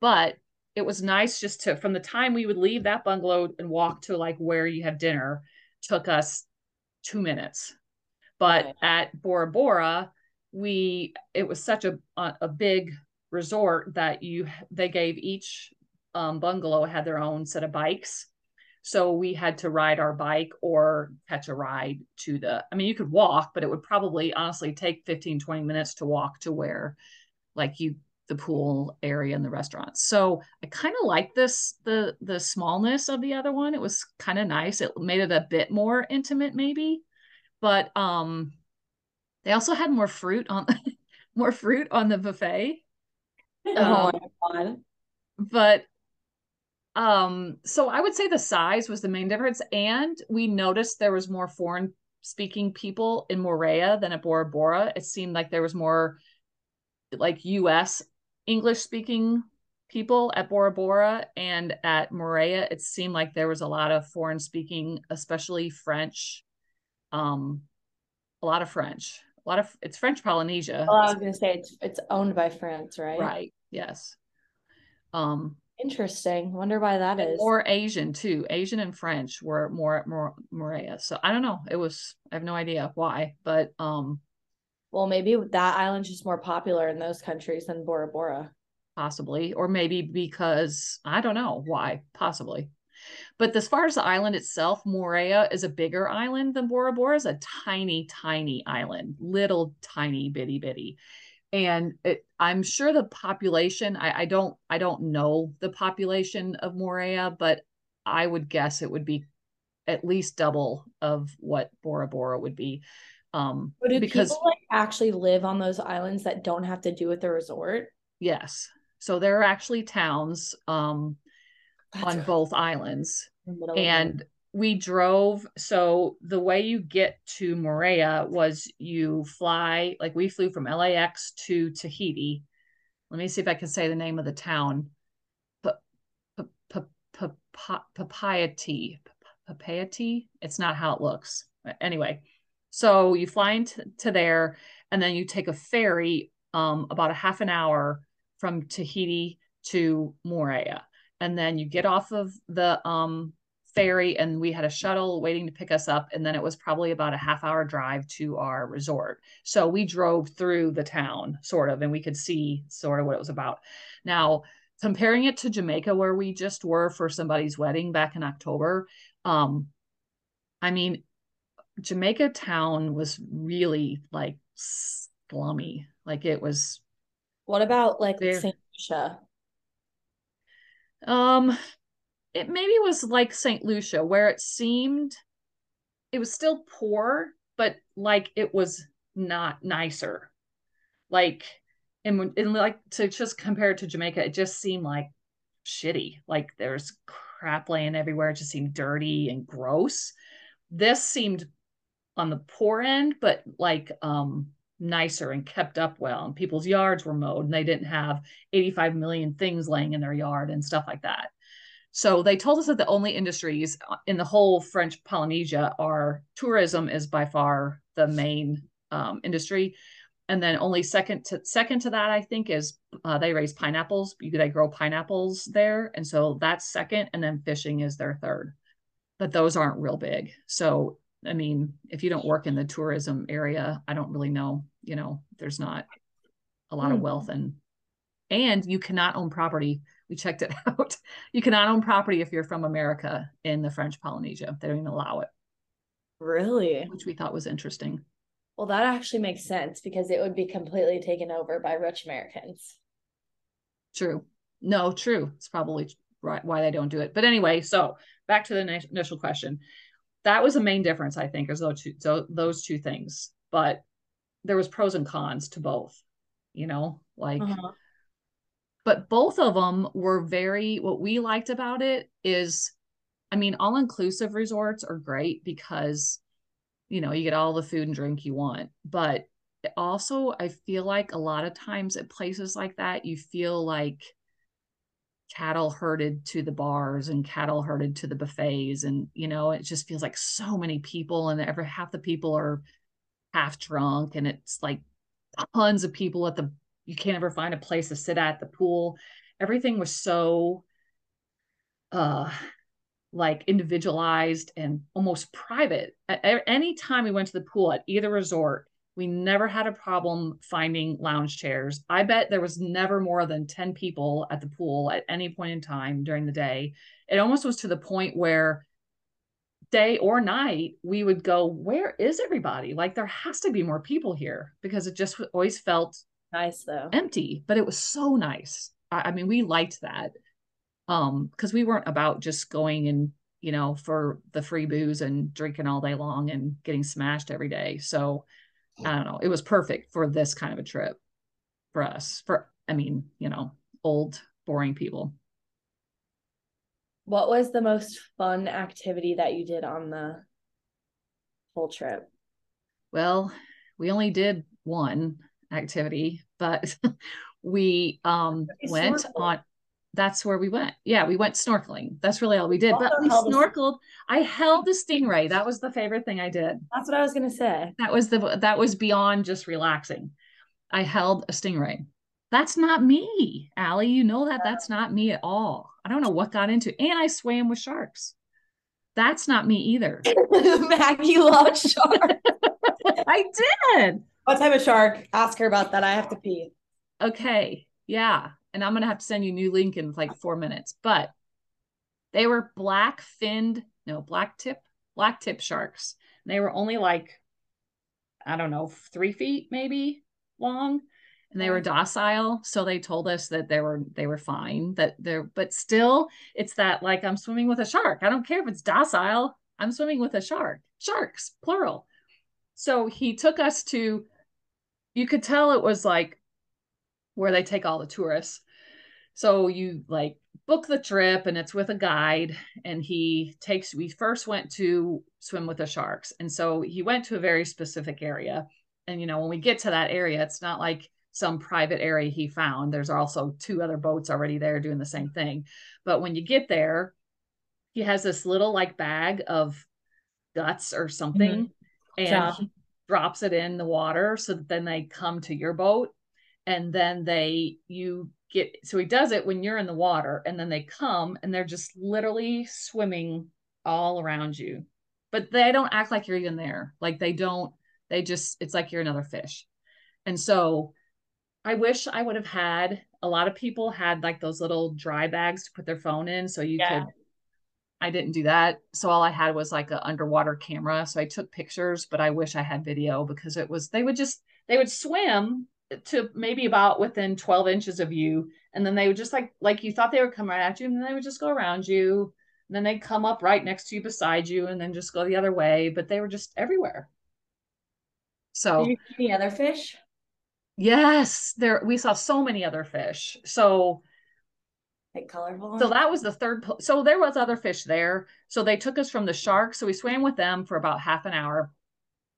but it was nice just to from the time we would leave that bungalow and walk to like where you have dinner took us two minutes but
Right.
at bora bora we it was such a a a big resort that you they gave each um, bungalow had their own set of bikes. So we had to ride our bike or catch a ride to the i mean you could walk but it would probably honestly take 15 20 minutes to walk to where like you the pool area and the restaurants so i kind of like this the the smallness of the other one. It was kind of nice. It made it a bit more intimate maybe. But um they also had more fruit on more fruit on the buffet.
Oh
Um,
god.
but um so i would say the size was the main difference and we noticed there was more foreign speaking people in Moorea than at bora bora. It seemed like there was more like us english speaking people at bora bora and at Moorea it seemed like there was a lot of foreign speaking especially french um a lot of french a lot of it's french polynesia.
Well, I was gonna say it's it's owned by France, right?
right yes. Um
Interesting. Wonder why that
and
is.
more Asian too. Asian and French were more at Mor- Moorea. So I don't know. It was I have no idea why, but um
Well, maybe that island's just more popular in those countries than Bora Bora.
possibly or maybe because I don't know why, possibly. But as far as the island itself, Moorea is a bigger island than Bora Bora is a tiny tiny island, little tiny bitty bitty. And it, I'm sure the population, I, I don't I don't know the population of Moorea, but I would guess it would be at least double of what Bora Bora would be. Um,
But do
because
people like actually live on those islands that don't have to do with the resort?
yes, so there are actually towns um, on both islands,
in the middle of nowhere.
and we drove. So the way you get to Moorea was you fly, like we flew from LAX to Tahiti. Let me see if I can say the name of the town. Pa- pa- pa- pa- pa- Papayati. Papayati. It's not how it looks. Anyway, so you fly into to there, and then you take a ferry um, about a half an hour from Tahiti to Moorea, and then you get off of the um, ferry, and we had a shuttle waiting to pick us up, and then it was probably about a half hour drive to our resort. So we drove through the town, sort of, and we could see sort of what it was about. Now, comparing it to Jamaica, where we just were for somebody's wedding back in October, um, I mean, Jamaica town was really like slummy. Like it was
What about like Saint Lucia?
um it maybe was like St. Lucia where it seemed it was still poor, but like it was not nicer. Like and, and like to just compare it to Jamaica, it just seemed like shitty. Like there's crap laying everywhere. It just seemed dirty and gross. This seemed on the poor end, but like um nicer and kept up well. And people's yards were mowed and they didn't have 85 million things laying in their yard and stuff like that. So they told us that the only industries in the whole French Polynesia are tourism is by far the main um, industry, and then only second to second to that I think is uh, they raise pineapples. You they grow pineapples there, and so that's second, and then fishing is their third. But those aren't real big. So I mean, if you don't work in the tourism area, I don't really know. You know, there's not a lot of
Hmm.
wealth and and you cannot own property. We checked it out. You cannot own property if you're from America in the French Polynesia. They don't even allow it,
Really?
which we thought was interesting.
Well, that actually makes sense because it would be completely taken over by rich Americans.
True. No, true. It's probably right why they don't do it. But anyway, so back to the initial question. That was the main difference, I think, is those two, so those two things. But there was pros and cons to both. You know, like
Uh-huh.
But both of them were very what we liked about it is i mean all inclusive resorts are great because you know you get all the food and drink you want but also i feel like a lot of times at places like that you feel like cattle herded to the bars and cattle herded to the buffets and you know it just feels like so many people and every half the people are half drunk and it's like tons of people at the you can't ever find a place to sit at the pool everything was so uh like individualized and almost private. At any time we went to the pool at either resort, we never had a problem finding lounge chairs. I bet there was never more than 10 people at the pool at any point in time during the day. It almost was to the point where day or night we would go, Where is everybody? Like there has to be more people here because it just always felt
nice though.
Empty, but it was so nice. I, I mean, we liked that um because we weren't about just going and you know for the free booze and drinking all day long and getting smashed every day. So i don't know. It was perfect for this kind of a trip for us for i mean you know old boring people.
What was the most fun activity that you did on the whole trip?
Well we only did one activity but we um went on that's where we went. Yeah, we went snorkeling. That's really all we did. But we snorkeled. I held the stingray. That was the favorite thing I did.
That's what I was gonna say.
That was the that was beyond just relaxing. I held a stingray. That's not me, Allie. You know that that's not me at all. I don't know what got into. And I swam with sharks. That's not me either.
Maggie loves sharks.
I did.
What type of shark? Ask her about that. I have to pee.
Okay. Yeah and I'm gonna have to send you new link in like four minutes. But they were black finned, no black tip, black tip sharks. And they were only like, I don't know, three feet maybe long, and they were docile. So they told us that they were they were fine. That they're, but still, it's that like I'm swimming with a shark. I don't care if it's docile. I'm swimming with a shark. Sharks, plural. So he took us to. You could tell it was like where they take all the tourists. So you like book the trip and it's with a guide and he takes we first went to swim with the sharks. And so he went to a very specific area. And you know, when we get to that area, it's not like some private area he found. There's also two other boats already there doing the same thing. But when you get there, he has this little like bag of guts or something mm-hmm. and. Drops it in the water so that then they come to your boat. And then they you get so he does it when you're in the water and then they come and they're just literally swimming all around you. But they don't act like you're even there. Like they don't they just it's like you're another fish. And so i wish i would have had a lot of people had like those little dry bags to put their phone in so you yeah. could i didn't do that. So all i had was like an underwater camera. So i took pictures but i wish i had video because it was they would just they would swim to maybe about within 12 inches of you. And then they would just like like you thought they would come right at you and then they would just go around you. And then they'd come up right next to you beside you and then just go the other way. But they were just everywhere. So
Did you see any other fish?
Yes there we saw so many other fish. So
like colorful
so that was the third so there was other fish there. So they took us from the sharks so we swam with them for about half an hour.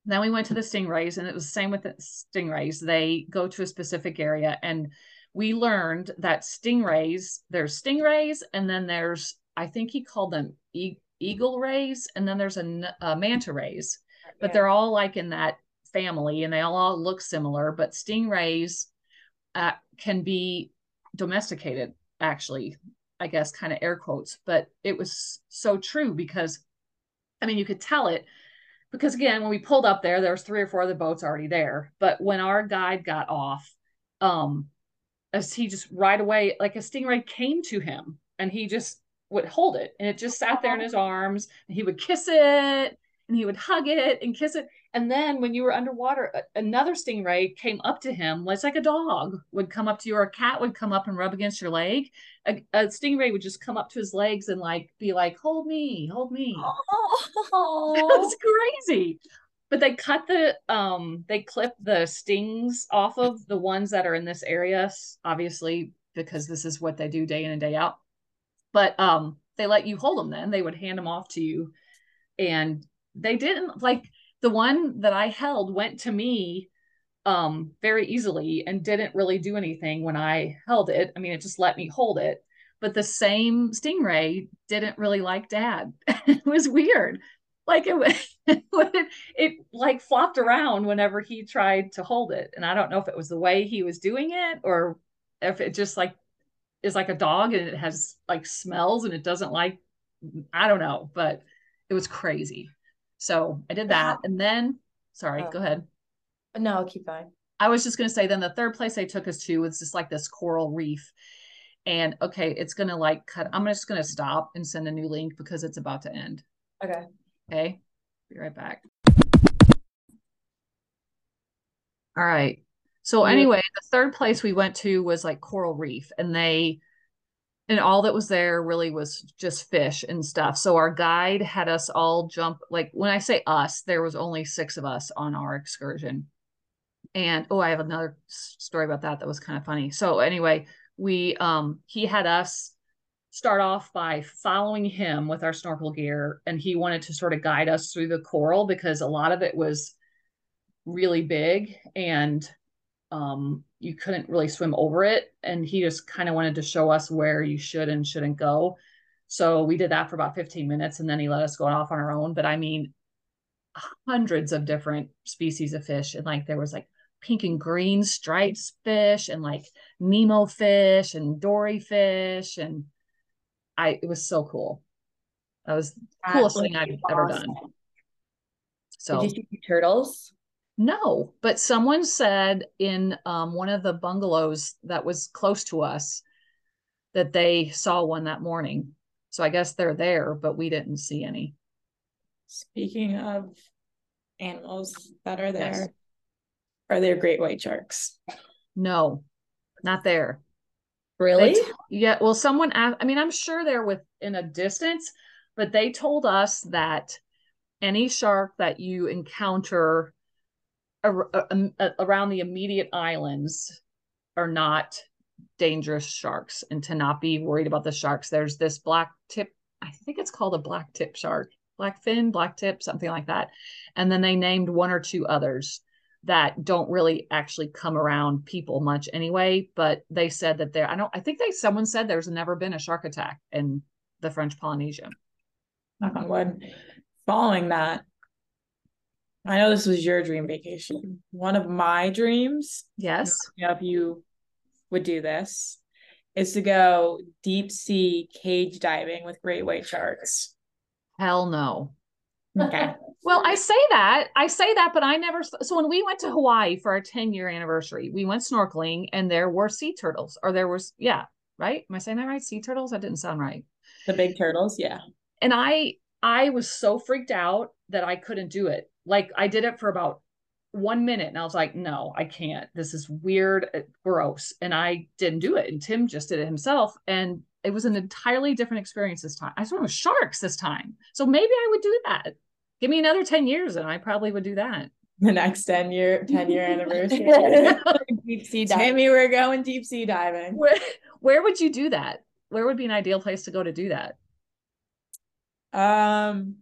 Then we went to the stingrays, and it was the same with the stingrays. They go to a specific area, and we learned that stingrays, there's stingrays, and then there's, I think he called them e- eagle rays, and then there's a, a manta rays, but they're all like in that family, and they all, all look similar. But stingrays uh, can be domesticated, actually, I guess, kind of air quotes. But it was so true because, I mean, you could tell it because again when we pulled up there there was three or four other boats already there but when our guide got off um as he just right away like a stingray came to him and he just would hold it and it just sat there in his arms and he would kiss it and he would hug it and kiss it and then when you were underwater, another stingray came up to him. It's like a dog would come up to you, or a cat would come up and rub against your leg. A, a stingray would just come up to his legs and like be like, "Hold me, hold me." Oh, it's crazy. But they cut the um, they clip the stings off of the ones that are in this area, obviously because this is what they do day in and day out. But um, they let you hold them. Then they would hand them off to you, and they didn't like the one that I held went to me um, very easily and didn't really do anything when I held it. I mean, it just let me hold it. But the same stingray didn't really like dad. it was weird. Like it, it, it like flopped around whenever he tried to hold it. And I don't know if it was the way he was doing it or if it just like is like a dog and it has like smells and it doesn't like I don't know, but it was crazy. So I did that. And then sorry,
Oh.
go ahead.
No, keep going.
I was just gonna say then the third place they took us to was just like this coral reef. And okay, it's gonna like cut. I'm just gonna stop and send a new link because it's about to end.
Okay.
Okay. Be right back. All right. So anyway, the third place we went to was like Coral Reef and they and all that was there really was just fish and stuff. So our guide had us all jump like when I say us, there was only 6 of us on our excursion. And oh, I have another story about that that was kind of funny. So anyway, we um he had us start off by following him with our snorkel gear and he wanted to sort of guide us through the coral because a lot of it was really big and um you couldn't really swim over it. And he just kind of wanted to show us where you should and shouldn't go. So we did that for about 15 minutes and then he let us go off on our own. But i mean hundreds of different species of fish. And like there was like pink and green stripes fish and like nemo fish and dory fish. And i it was so cool. That was the coolest thing i've ever done. so
Did you see turtles?
No, but someone said in um, one of the bungalows that was close to us that they saw one that morning. So I guess they're there, but we didn't see any.
Speaking of animals that are there,
Yes.
are there great white sharks?
No, not there.
Really?
But- yeah, well, someone asked, I mean, I'm sure they're within a distance, but they told us that any shark that you encounter ar- around the immediate islands are not dangerous sharks and to not be worried about the sharks. There's this black tip, I think it's called a black tip shark, black fin, black tip, something like that. And then they named one or two others that don't really actually come around people much anyway. But they said that there, I don't, I think they, someone said there's never been a shark attack in the French Polynesia.
Knock on wood. Following that, I know this was your dream vacation. One of my dreams,
Yes.
if you would do this, is to go deep sea cage diving with great white sharks.
Hell no.
Okay.
Well, I say that, I say that, but I never. So when we went to Hawaii for our 10 year anniversary, we went snorkeling and there were sea turtles, or there was, yeah, right? Am I saying that right? Sea turtles? That didn't sound right.
The big turtles, yeah.
And I, I was so freaked out that I couldn't do it. Like I did it for about one minute and I was like, no, I can't. This is weird, uh, gross. And I didn't do it. And Tim just did it himself. And it was an entirely different experience this time. I swam with sharks this time. So maybe I would do that. Give me another 10 years and I probably would do that.
The next 10 year 10 year anniversary.
Deep sea diving.
Timmy, we're going deep sea diving.
Where, where would you do that? Where would be an ideal place to go to do that?
Um,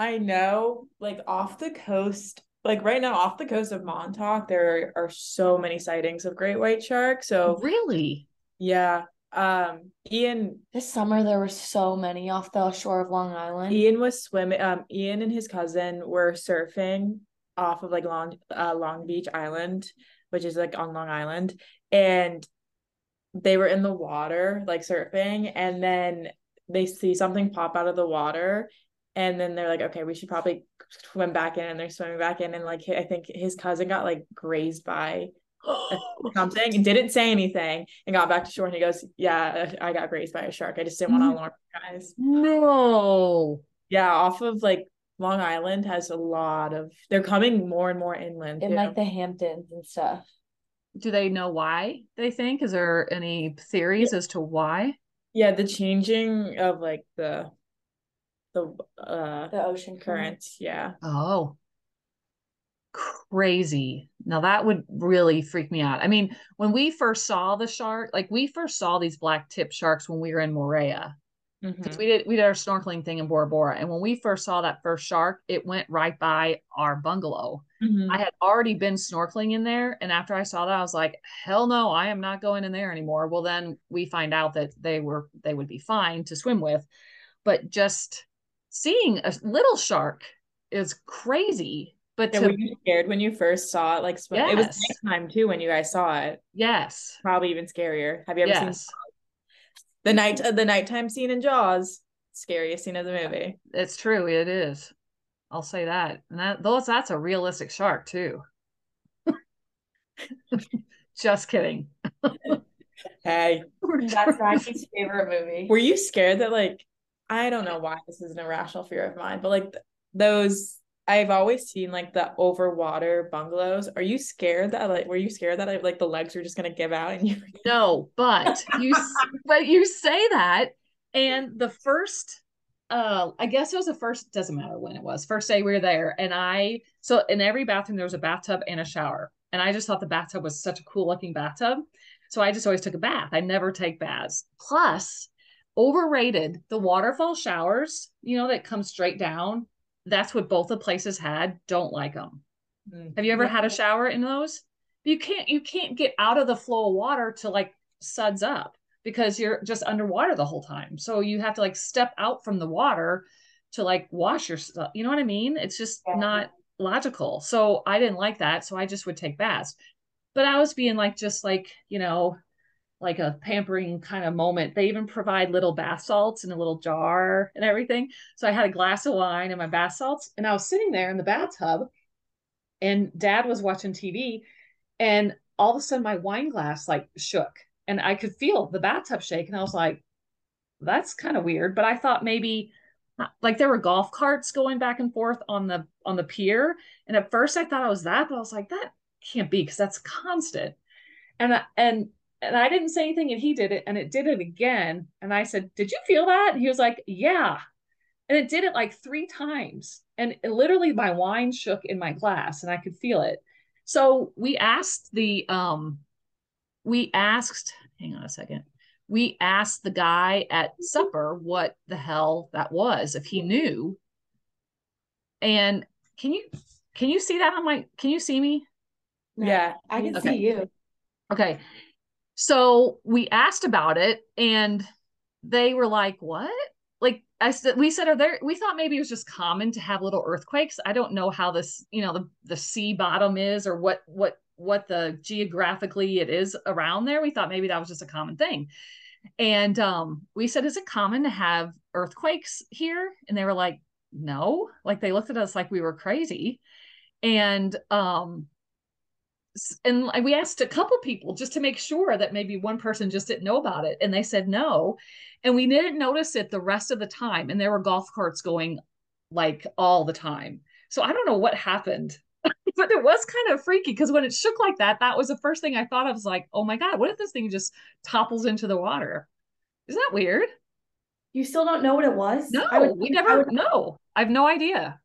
I know, like off the coast, like right now off the coast of Montauk, there are so many sightings of great white sharks. So
Really?
yeah, um, Ian,
This summer there were so many off the shore of Long Island.
Ian was swimming. Um, Ian and his cousin were surfing off of like Long, uh, Long Beach Island, which is like on Long Island, and they were in the water like surfing, and then they see something pop out of the water, and then they're like, okay, we should probably swim back in, and they're swimming back in, and like I think his cousin got like grazed by something and didn't say anything and got back to shore and he goes, yeah, I got grazed by a shark. I just didn't want to alarm you guys.
No.
Yeah, off of like Long Island has a lot of they're coming more and more inland.
in
too.
like the Hamptons and stuff.
Do they know why they think? Is there any theories as to why?
yeah, the changing of like the the uh
The ocean current.
currents. Yeah.
Oh, crazy. Now that would really freak me out. I mean, when we first saw the shark, like we first saw these black tip sharks when we were in Moorea. Because
Mhm.
we did we did our snorkeling thing in Bora Bora. And when we first saw that first shark, it went right by our bungalow.
Mhm.
I had already been snorkeling in there. And after I saw that, I was like, hell no, I am not going in there anymore. Well, then we find out that they were they would be fine to swim with. But just seeing a little shark is crazy. But
Yeah,
to,
were you scared when you first saw it? Like swim- it was
Yes.
nighttime too when you guys saw it.
yes,
Probably even scarier. Have you ever seen the night uh, the nighttime scene in Jaws? Scariest scene of the movie.
it's true. It is. I'll say that. And that those that's a realistic shark too. Just kidding.
Hey,
That's Rocky's favorite movie.
were you scared that like I don't know why this is an irrational fear of mine, but like th- those I've always seen like the overwater bungalows. Are you scared that like were you scared that like, the legs are just gonna give out and you
No, but you but you say that, and the first, uh, I guess it was the first. Doesn't matter when it was. First day we were there, and I so in every bathroom there was a bathtub and a shower, and I just thought the bathtub was such a cool looking bathtub, so I just always took a bath. I never take baths. Plus, overrated the waterfall showers. You know that come straight down. That's what both the places had. Don't like them. Mm. Have you ever had a shower in those? You can't you can't get out of the flow of water to like suds up because you're just underwater the whole time. So you have to like step out from the water to like wash your stuff. You know what I mean? It's just
Yeah.
not logical. So I didn't like that. So I just would take baths. But I was being like just like, you know, like a pampering kind of moment. They even provide little bath salts in a little jar and everything. So I had a glass of wine and my bath salts, and I was sitting there in the bathtub, and dad was watching TV, and all of a sudden my wine glass like shook, and I could feel the bathtub shake, and I was like, that's kind of weird. But I thought maybe uh, like there were golf carts going back and forth on the on the pier. And at first I thought it was that, but I was like, that can't be because that's constant. And and and I didn't say anything, and he did it, and it did it again. And I said, "Did you feel that?" And he was like, "Yeah." And it did it like three times, and it, literally my wine shook in my glass, and I could feel it. So we asked the um, we asked. Hang on a second. We asked the guy at supper what the hell that was, if he knew. And can you can you see that on my? Can you see me?
Yeah.
I can
Okay.
see you.
Okay. So we asked about it and they were like, what? Like I said, we said, are there, we thought maybe it was just common to have little earthquakes. I don't know how this, you know, the, the sea bottom is or what, what, what the geographically it is around there. We thought maybe that was just a common thing. And um, we said, is it common to have earthquakes here? And they were like, no. Like they looked at us like we were crazy. And um, and we asked a couple people just to make sure that maybe one person just didn't know about it and they said no and we didn't notice it the rest of the time and there were golf carts going like all the time. So i don't know what happened but it was kind of freaky because when it shook like that that was the first thing i thought of was like oh my god what if this thing just topples into the water? Isn't that weird?
You still don't know what it was?
no
I would
we never know. I have no idea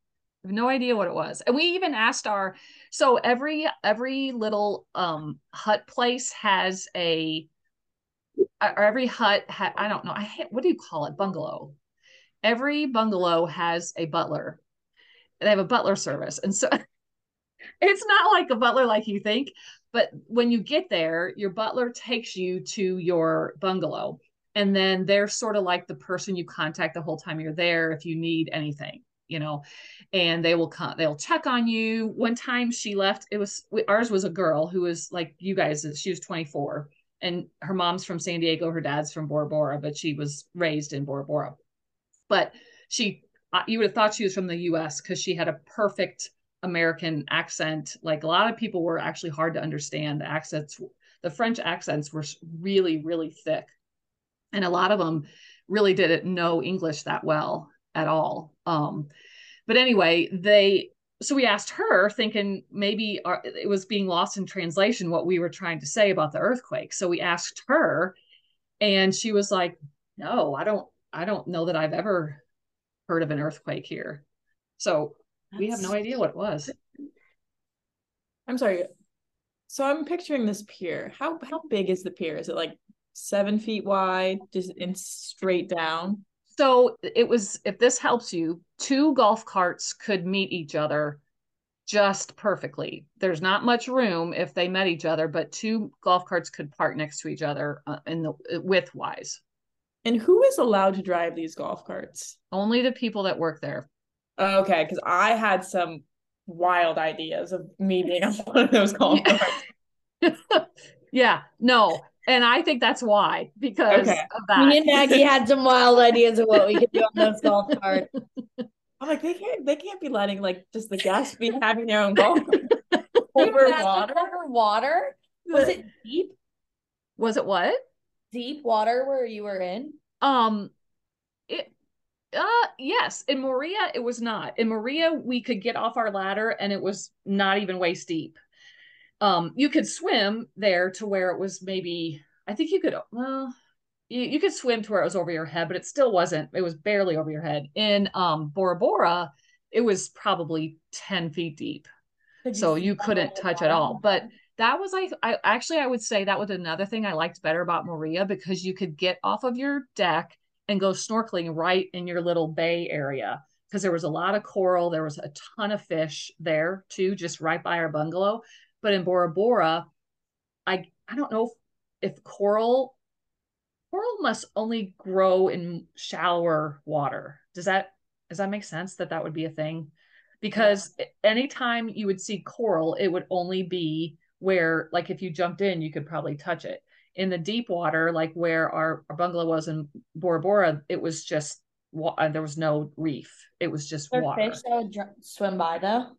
no idea what it was. And we even asked our so every every little um hut place has a or every hut ha, I don't know. I ha- what do you call it? Bungalow. Every bungalow has a butler. They have a butler service. And so it's not like a butler like you think, but when you get there, your butler takes you to your bungalow. And then they're sort of like the person you contact the whole time you're there if you need anything, you know, and they will come, they'll check on you. One time she left, it was ours was a girl who was like you guys, she was 24 and her mom's from San Diego, her dad's from Bora Bora, but she was raised in Bora Bora. But she, uh, you would have thought she was from the US because she had a perfect American accent. Like a lot of people were actually hard to understand. The accents, the French accents were really, really thick. And a lot of them really didn't know English that well at all. Um, but anyway, they, so we asked her thinking maybe our, it was being lost in translation what we were trying to say about the earthquake. So we asked her and she was like, no, I don't, I don't know that I've ever heard of an earthquake here. So we have no idea what it was.
I'm sorry. So I'm picturing this pier. How how big is the pier? Is it like seven feet wide, just in straight down?
So it was, if this helps you, two golf carts could meet each other just perfectly. There's not much room if they met each other, but two golf carts could park next to each other uh, in the width wise.
And who is allowed to drive these golf carts?
Only the people that work there.
Okay, because I had some wild ideas of me being on one of those golf carts.
yeah, no. And I think that's why, because
Okay.
of that.
Me and Maggie had some wild ideas of what we could do on those golf carts.
I'm like, they can't they can't be letting like just the guests be having their own golf cart over water.
Over water? Was it deep?
Was it what?
Deep water where you were in?
Um, it, uh, yes. In Moorea, it was not. In Moorea, we could get off our ladder and it was not even waist deep. Um, you could swim there to where it was maybe, I think you could, well, you, you could swim to where it was over your head, but it still wasn't, it was barely over your head. In um Bora Bora, it was probably 10 feet deep. So you couldn't touch at all. But that was like I actually I would say that was another thing I liked better about Moorea because you could get off of your deck and go snorkeling right in your little bay area because there was a lot of coral, there was a ton of fish there too, just right by our bungalow. But in Bora Bora, I I don't know if, if coral coral must only grow in shallower water. Does that does that make sense that that would be a thing? Because anytime you would see coral, it would only be where, like, if you jumped in, you could probably touch it. In the deep water, like where our, our bungalow was in Bora Bora, it was just there was no reef. It was just water.
fish that would swim by though.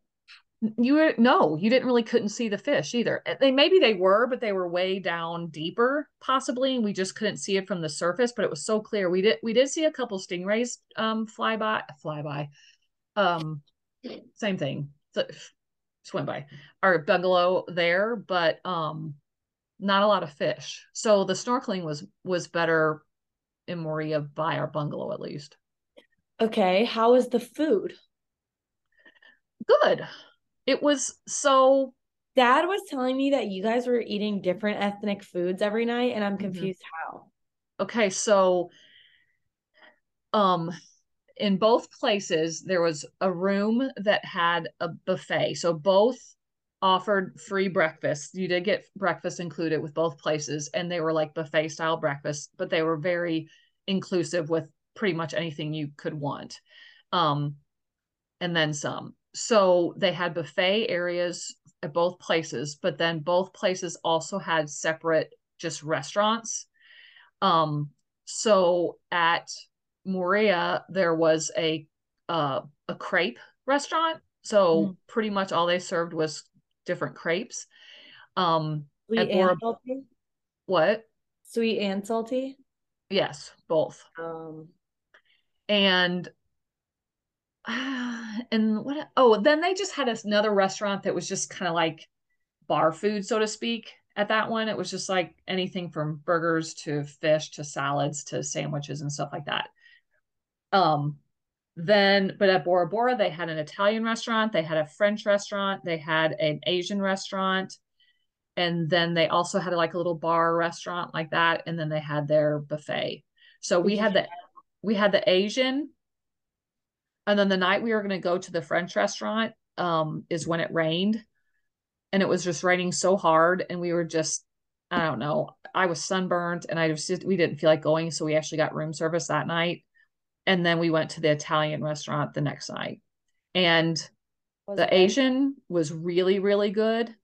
You were no, you didn't really couldn't see the fish either. Uh, They maybe they were, but they were way down deeper, possibly, and we just couldn't see it from the surface. But it was so clear. We did we did see a couple stingrays um fly by fly by. Um same thing. So, swim by our bungalow there, but um not a lot of fish. So the snorkeling was was better in Moorea by our bungalow at least.
Okay, how was the food?
Good. It was so
Dad was telling me that you guys were eating different ethnic foods every night, and I'm
Mhm.
confused how.
okay so um in both places there was a room that had a buffet so both offered free breakfast you did get breakfast included with both places and they were like buffet style breakfast but they were very inclusive with pretty much anything you could want um and then some so they had buffet areas at both places but then both places also had separate just restaurants um, so at Moorea, there was a uh, a crepe restaurant. So
Mm.
pretty much all they served was different crepes. Um,
Sweet
At
and
Bora-
salty.
what?
Sweet and salty.
Yes, both.
Um,
And and what? Oh, then they just had another restaurant that was just kind of like bar food, so to speak. At that one, it was just like anything from burgers to fish to salads to sandwiches and stuff like that. Um, then, but at Bora Bora, they had an Italian restaurant, they had a French restaurant, they had an Asian restaurant, and then they also had like a little bar restaurant like that, and then they had their buffet. So we had the we had the Asian, and then the night we were going to go to the French restaurant um, is when it rained, and it was just raining so hard, and we were just I don't know. I was sunburned, and I just we didn't feel like going, so we actually got room service that night, and then we went to the Italian restaurant the next night, and
was
the
it good?
Asian was really really good,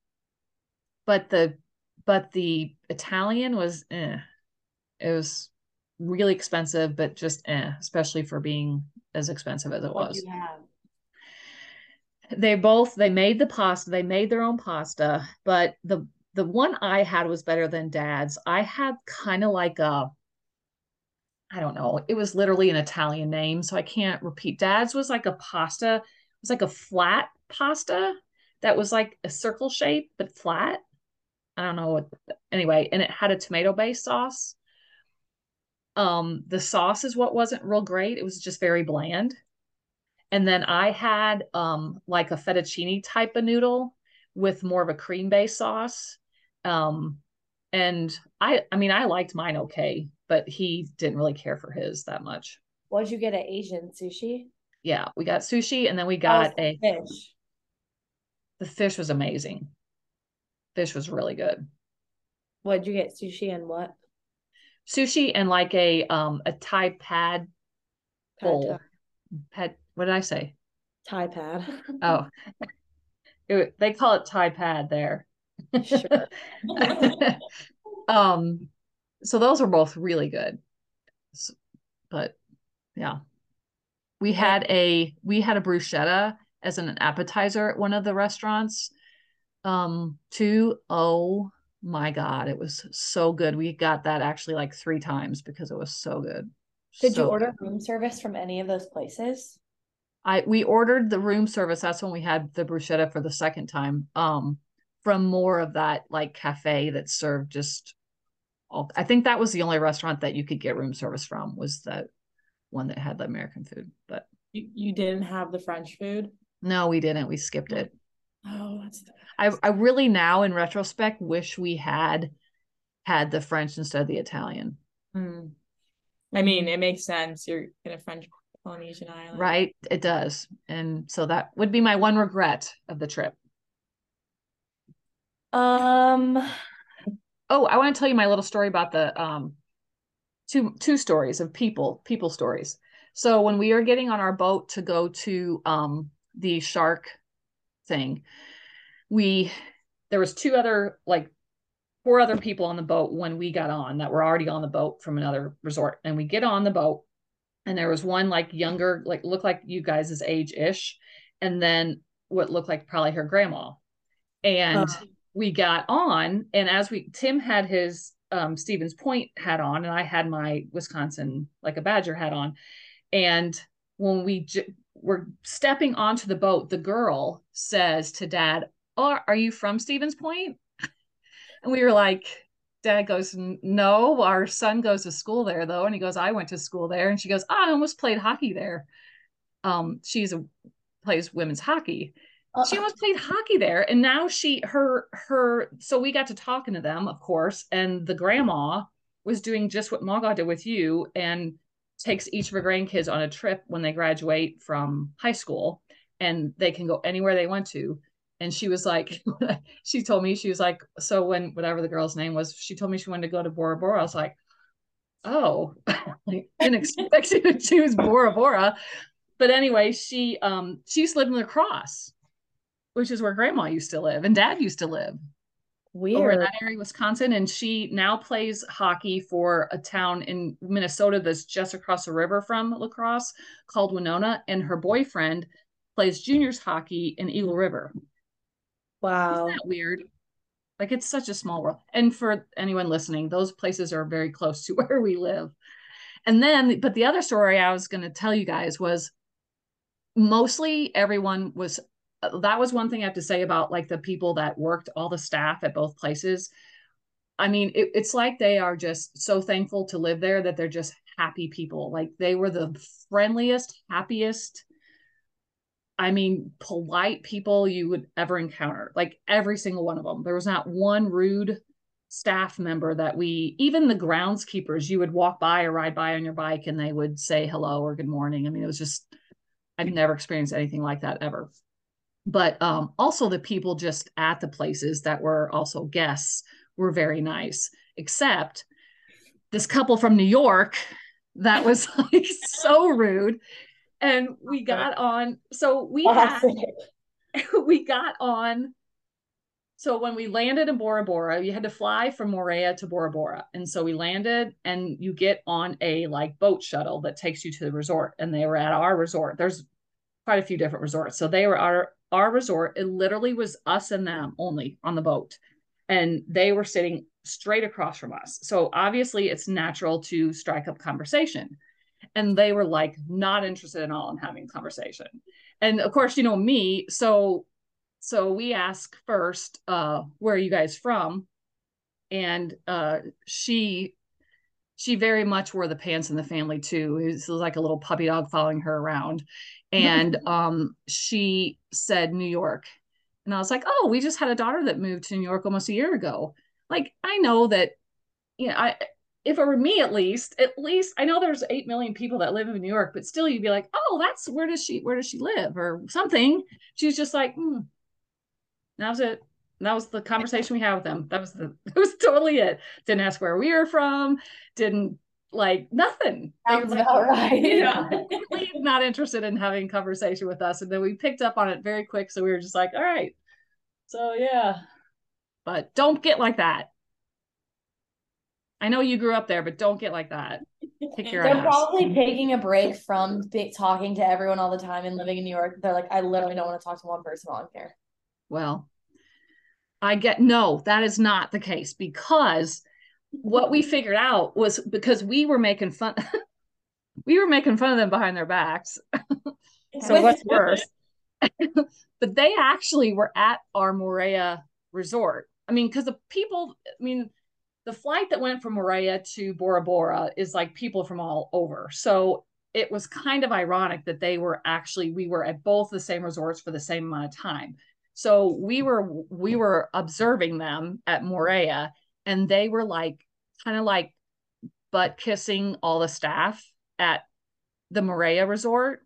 but the but the Italian was eh. It was really expensive, but just eh, especially for being as expensive as it was. They both they made the pasta, they made their own pasta, but the the one I had was better than dad's. I had kind of like a I don't know. It was literally an Italian name, so I can't repeat. Dad's was like a pasta. It was like a flat pasta that was like a circle shape but flat. I don't know what anyway, and it had a tomato-based sauce. Um, the sauce is what wasn't real great. It was just very bland. And then I had um like a fettuccine type of noodle with more of a cream-based sauce. Um, and I I mean I liked mine okay, but he didn't really care for his that much.
What'd you get at Asian sushi?
Yeah, we got sushi and then we got a
fish.
the fish was amazing. Fish was really good.
What'd you get? Sushi and what?
Sushi and like a um a Thai pad bowl. Pad what did I say?
Thai pad.
Oh. It, they call it Tide Pad there.
Sure.
um, so those were both really good. S- But yeah, we had a we had a bruschetta as an appetizer at one of the restaurants. Um, too. Oh my God, it was so good. We got that actually like three times because it was so good.
Did you order
good.
room service from any of those places?
I we ordered the room service. That's when we had the bruschetta for the second time. Um, from more of that like cafe that served just all. I think that was the only restaurant that you could get room service from was that one that had the American food. But
You, you didn't have the French food?
no, we didn't. We skipped it.
Oh, that's the
I I really now in retrospect wish we had had the French instead of the Italian.
Hmm. I mean, it makes sense. You're in a French Polynesian island.
Right? It does. And so that would be my one regret of the trip.
Um,
Oh, I want to tell you my little story about the um two two stories of people, people stories. So when we were getting on our boat to go to um the shark thing, we there was two other like four other people on the boat when we got on that were already on the boat from another resort. And we get on the boat and there was one like younger, like looked like you guys' age-ish, and then what looked like probably her grandma. And we got on, and as we Tim had his um Stevens Point hat on, and I had my Wisconsin like a Badger hat on. And when we j- were stepping onto the boat, the girl says to dad, Oh, are you from Stevens Point? And we were like, Dad goes, No, our son goes to school there though. And he goes, I went to school there. And she goes, I almost played hockey there. Um, she's a plays women's hockey.
uh,
She almost played hockey there. And now she her her so we got to talking to them, of course, and the grandma was doing just what Maga did with you and takes each of her grandkids on a trip when they graduate from high school and they can go anywhere they want to. And she was like she told me she was like so when whatever the girl's name was she told me she wanted to go to bora bora. I was like oh i didn't expect you to choose bora bora. But anyway she um she used to live in La Crosse which is where grandma used to live and dad used to live over in that area, Wisconsin, and she now plays hockey for a town in Minnesota that's just across the river from La Crosse called Winona. And her boyfriend plays juniors hockey in Eagle River.
Wow.
Isn't that weird? Like it's such a small world. And for anyone listening, those places are very close to where we live. And then, but the other story I was going to tell you guys was mostly everyone was that was one thing I have to say about like the people that worked, all the staff at both places. I mean, it, it's like they are just so thankful to live there that they're just happy people. Like they were the friendliest, happiest, I mean, polite people you would ever encounter. Like every single one of them. There was not one rude staff member that we, even the groundskeepers, you would walk by or ride by on your bike and they would say hello or good morning. I mean, it was just, I've never experienced anything like that ever but um, also the people just at the places that were also guests were very nice except this couple from new york that was like so rude and we got on so we had we got on so when we landed in Bora Bora, you had to fly from Moorea to Bora Bora. And so we landed and you get on a like boat shuttle that takes you to the resort. And they were at our resort. There's quite a few different resorts. So they were our our resort. It literally was us and them only on the boat. And they were sitting straight across from us. So obviously it's natural to strike up conversation. And they were like not interested at all in having conversation. And of course, you know me, so so we ask first, uh, where are you guys from? And uh she she very much wore the pants in the family too. It was like a little puppy dog following her around. And um, she said New York. And I was like, oh, we just had a daughter that moved to New York almost a year ago. Like, I know that, you know, I if it were me at least, at least I know there's eight million people that live in New York, but still you'd be like, oh, that's where does she where does she live? Or something. She's just like, hmm. That was it. That was the conversation we had with them. That was the that was totally it. Didn't ask where we were from, didn't like nothing.
Sounds
like,
about right.
yeah, completely not interested in having conversation with us. And then we picked up on it very quick. So we were just like, all right, So yeah. But don't get like that. I know you grew up there, but don't get like that.
They're
ass.
probably taking a break from talking to everyone all the time and living in New York. They're like, I literally don't want to talk to one person while I'm here.
Well, I get no, that is not the case because what we figured out was because we were making fun we were making fun of them behind their backs. So what's worse? but they actually were at our Moorea resort. I mean, because the people, I mean, the flight that went from Moorea to Bora Bora is like people from all over. So it was kind of ironic that they were actually we were at both the same resorts for the same amount of time. So we were we were observing them at Moorea, and they were like kind of like butt kissing all the staff at the Moorea resort.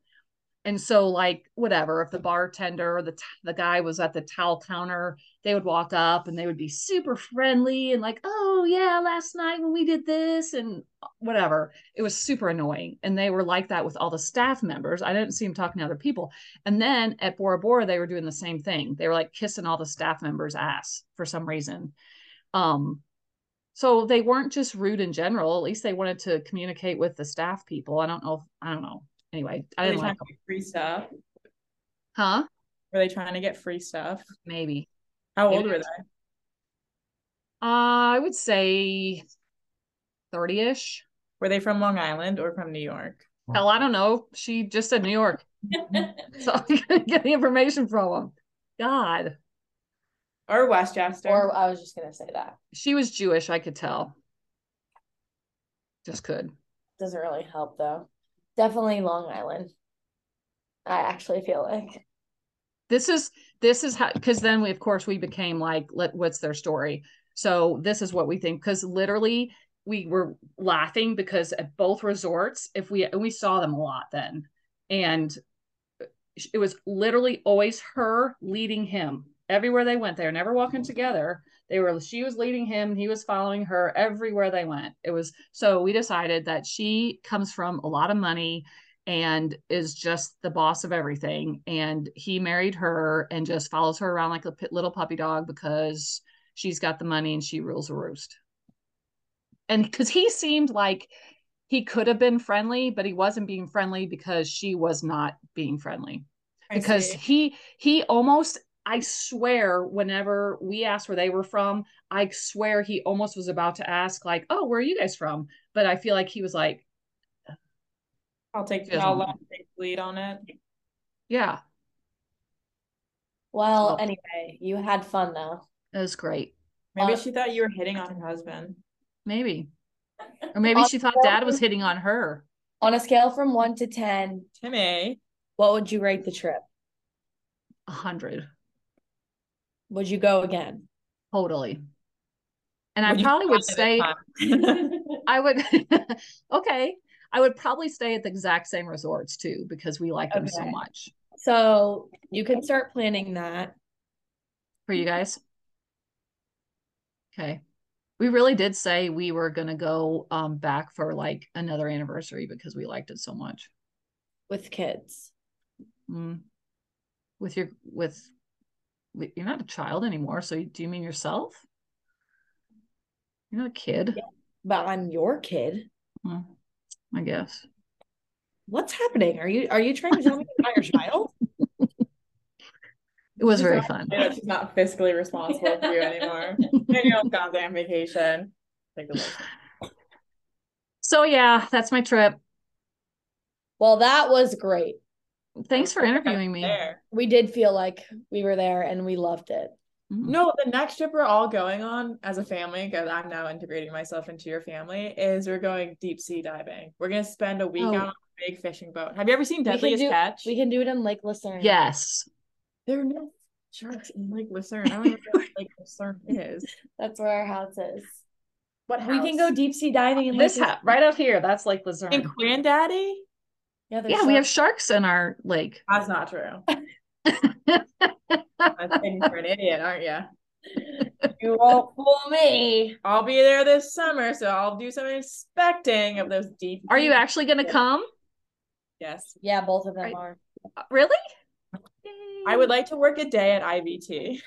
And so, like, whatever, if the bartender or the, t- the guy was at the towel counter, they would walk up and they would be super friendly and, like, oh, yeah, last night when we did this and whatever. It was super annoying. And they were like that with all the staff members. I didn't see them talking to other people. And then at Bora Bora, they were doing the same thing. They were like kissing all the staff members' ass for some reason. Um, so they weren't just rude in general. At least they wanted to communicate with the staff people. I don't know. If, I don't know. Anyway, I
Were
didn't
trying
like
to get free stuff?
Huh?
Were they trying to get free stuff?
Maybe.
How old were they?
Uh, I would say 30 ish.
Were they from Long Island or from New York?
Hell, I don't know. She just said New York. So I'm going to get the information from them. God.
Or Westchester?
Or I was just gonna say that.
She was Jewish, I could tell. Just could.
Doesn't really help though. Definitely Long Island. I actually feel like.
This is this is how because then we of course we became like let what's their story. So this is what we think because literally we were laughing because at both resorts if we and we saw them a lot then and it was literally always her leading him everywhere they went they were never walking together they were she was leading him he was following her everywhere they went. It was so we decided that she comes from a lot of money and is just the boss of everything. And he married her and just follows her around like a little puppy dog because she's got the money and she rules the roost. And because he seemed like he could have been friendly but he wasn't being friendly because she was not being friendly.
I
because
see.
he he almost i swear whenever we asked where they were from i swear he almost was about to ask like oh where are you guys from but i feel like he was like
I'll take
She
I'll
want
let him take the lead on it.
yeah
Well,
Well-
anyway, you had fun though.
it was great
Maybe she thought you were hitting on her husband.
maybe or maybe she thought dad was hitting on her
On a scale from one to ten,
Timmy.
what would you rate the trip?
a hundred
Would you go again?
totally and i
Would you
probably would stay i would okay i would probably stay at the exact same resorts too because we like them so much
So you can start planning that.
for you guys okay we really did say we were going to go um back for like another anniversary because we liked it so much
with kids.
mm. with your with- you're not a child anymore so do you mean yourself you're not a kid
Yeah. But I'm your kid.
Mm, i guess
What's happening? Are you are you trying to tell me I'm your child?
it was
She's
very
not-
fun
yeah, She's not fiscally responsible for you anymore. and You're your own goddamn vacation. Take a look.
so yeah that's my trip
Well, that was great.
Thanks for interviewing me
We did feel like we were there and we loved it.
Mm.
No, the next trip we're all going on as a family, because I'm now integrating myself into your family, is we're going deep sea diving. We're gonna spend a week
Oh.
out on a big fishing boat. Have you ever seen
We can
Deadliest
do
Catch?
we can do it in Lake Lucerne.
yes
There are no sharks in Lake Lucerne. I don't even know what Lake Lucerne is.
That's where our house is.
What house?
We can go deep sea diving in
this
Lake
ha- right out here that's like Luzerne.
in Granddaddy?
Yeah, there's
yeah we have
sharks.
sharks in our lake
That's not true. That's thinking for an idiot, aren't you?
You won't fool me.
I'll be there this summer, so I'll do some inspecting of those deep.
are you actually going to come
Yes.
Yeah, both of them
Right.
are.
Uh, really
I would like to work a day at IVT.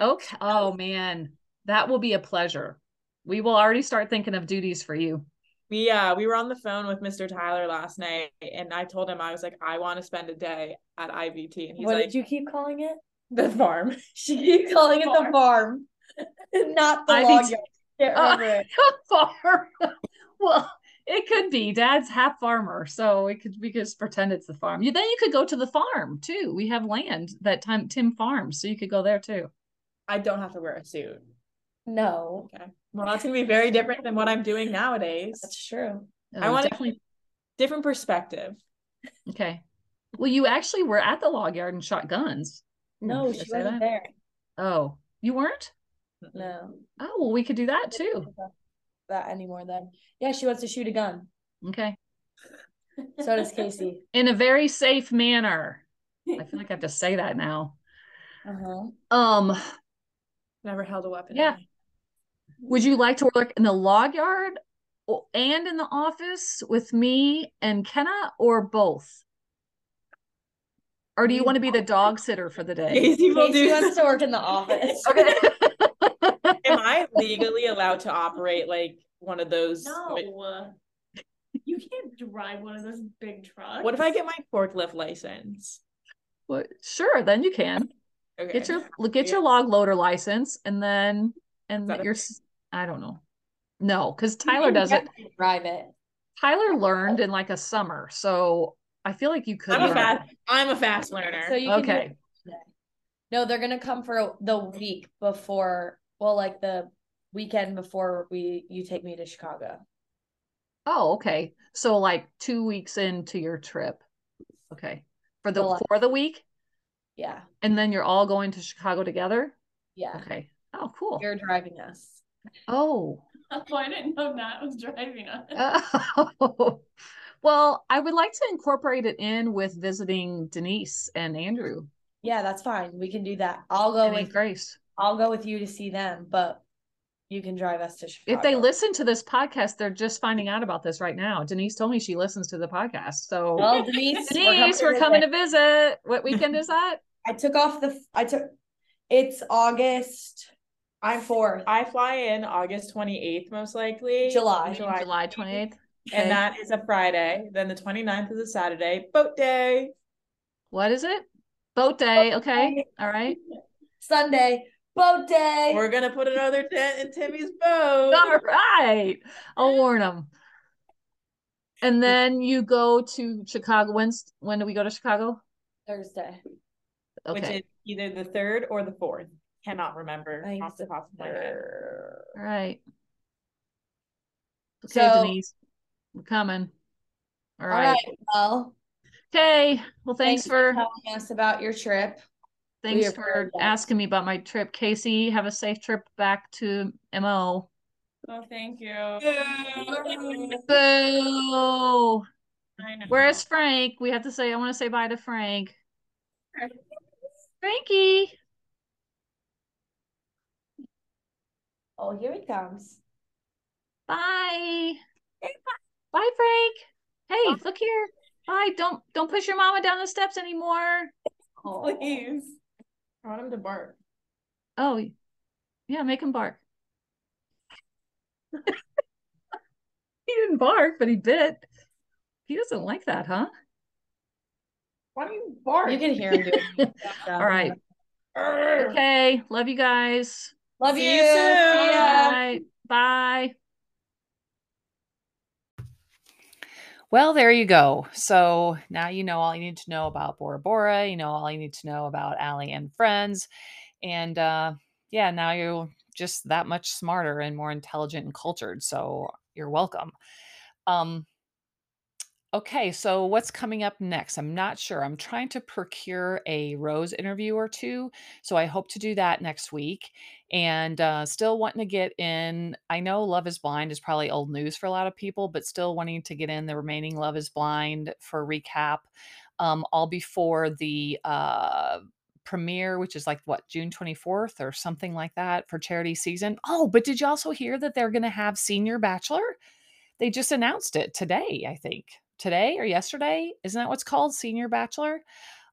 Okay. Oh man, that will be a pleasure. We will already start thinking of duties for you.
We uh we were on the phone with Mr. Tyler last night and I told him I was like, I want to spend a day at IVT. And he's
what
like
did you keep calling it?
the farm.
She keeps calling it the farm, not the
IVT.
log yard. Can't
Uh,
it.
farm. well, it could be. Dad's half farmer, so it could we could just pretend it's the farm. You then you could go to the farm too. We have land that time Tim farms, so you could go there too.
I don't have to wear a suit.
No,
Okay. Well, that's gonna be very different than what I'm doing nowadays.
that's true.
I
Oh,
wanna-
definitely
Different perspective.
okay. Well, you actually were at the log yard and shot guns.
No,
should
she wasn't
that?
there.
Oh, you weren't?
No,
Oh, well, we could do that too.
that anymore. Then, yeah, she wants to shoot a gun.
Okay.
So does Casey.
In a very safe manner. I feel like I have to say that now.
Uh huh.
Um,
Never held a weapon.
Yeah. Would you like to work in the log yard and in the office with me and Kenna or both? Or do you want to be the dog sitter for the day?
Casey will
Casey
do.
wants to work in the office.
Okay.
Am I legally allowed to operate like one of those?
No. You can't drive one of those big trucks.
What if I get my forklift license?
Well, sure, then you can.
Okay.
Get your get
Yeah.
your log loader license and then and
that a
your
thing?
s- I don't know. No, because Tyler does it.
Drive it.
Tyler learned in like a summer, so I feel like you could.
I'm a
learn.
fast. I'm a fast learner.
So you can
Okay.
No, they're gonna come for the week before. Well, like the weekend before we you take me to Chicago.
Oh, okay. So like two weeks into your trip. Okay. For the
Well,
for the week,
Yeah,
and then you're all going to Chicago together.
yeah.
Okay. Oh, cool.
You're driving us.
Oh.
Oh, I didn't know Nat was driving us.
Oh. Well, I would like to incorporate it in with visiting Denise and Andrew
Yeah, that's fine. We can do that. I'll go
and
with
Grace.
I'll go with you to see them, but you can drive us to Chicago.
If they listen to this podcast, they're just finding out about this right now. Denise told me she listens to the podcast. So
well, Denise,
Denise, we're coming to visit. What weekend is that?
I took off the. I took. It's August. I'm fourth.
I fly in August 28th, most likely.
July.
July.
July 28th.
And that is a Friday. Then the 29th is a Saturday. Boat day.
What is it? Boat day. Okay. All right.
Sunday boat day.
We're gonna put another tent in Timmy's boat.
All right. I'll warn him. And then you go to Chicago. When's when do we go to Chicago?
Thursday.
Okay.
Which is either the third or the fourth. Cannot remember
I
off the
the
top of my head.
All right. Okay,
So-
Denise. We're coming. All
All
right.
right. Well,
Okay. Well, thanks, for
telling us about your trip.
thanks for asking me about my trip. Casey, have a safe trip back to MO.
Oh, thank you.
Boo.
I know.
Where's Frank? We have to say, I want to say bye to Frank. Frankie.
Oh, here he comes. Bye.
Bye, Bye, Frank. Hey, look here. Bye. Don't don't push your mama down the steps anymore.
Oh.
Please.
I want him to bark.
Oh, yeah, make him bark. he didn't bark, but he bit. He doesn't like that, huh?
Why don't you bark?
You can hear him doing.
All right. Okay. Love you guys.
Love
See
you.
you soon.
See ya.
All right. Bye.
Well, there you go. So now you know all you need to know about Bora Bora. You know all you need to know about Allie and friends. And uh, yeah, now you're just that much smarter and more intelligent and cultured. So you're welcome. Um, okay, so what's coming up next? I'm not sure. I'm trying to procure a Rose interview or two. So I hope to do that next week. And uh, still wanting to get in. I know Love is Blind is probably old news for a lot of people, but still wanting to get in the remaining Love is Blind for recap, um, all before the uh, premiere, which is like what, June 24th or something like that for charity season. Oh, but did you also hear that they're going to have Senior Bachelor? They just announced it today, I think. Today or yesterday? Isn't that what's called? Senior Bachelor?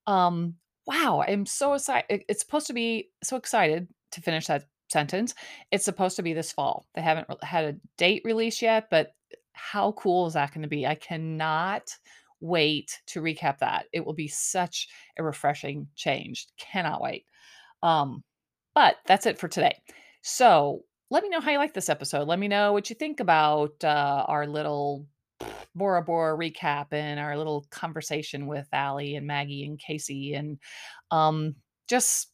Um, wow, I'm so excited. It's supposed to be so excited
to finish that sentence. It's supposed to be this fall. They haven't had a date release yet, but how cool is that going to be? I cannot wait to recap that. It will be such a refreshing change. Cannot wait. Um, but that's it for today. So let me know how you like this episode. Let me know what you think about uh, our little Bora Bora recap and our little conversation with Allie and Maggie and Casey and um, just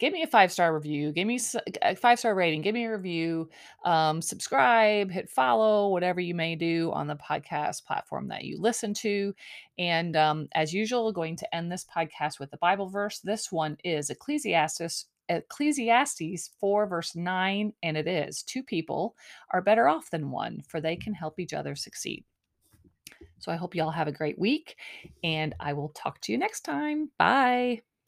give me a five star review, give me a five star rating, give me a review, um, subscribe, hit follow, whatever you may do on the podcast platform that you listen to. And um, as usual, going to end this podcast with the Bible verse. This one is Ecclesiastes. Ecclesiastes 4, verse 9, and it is two people are better off than one, for they can help each other succeed. So I hope you all have a great week, and I will talk to you next time. Bye.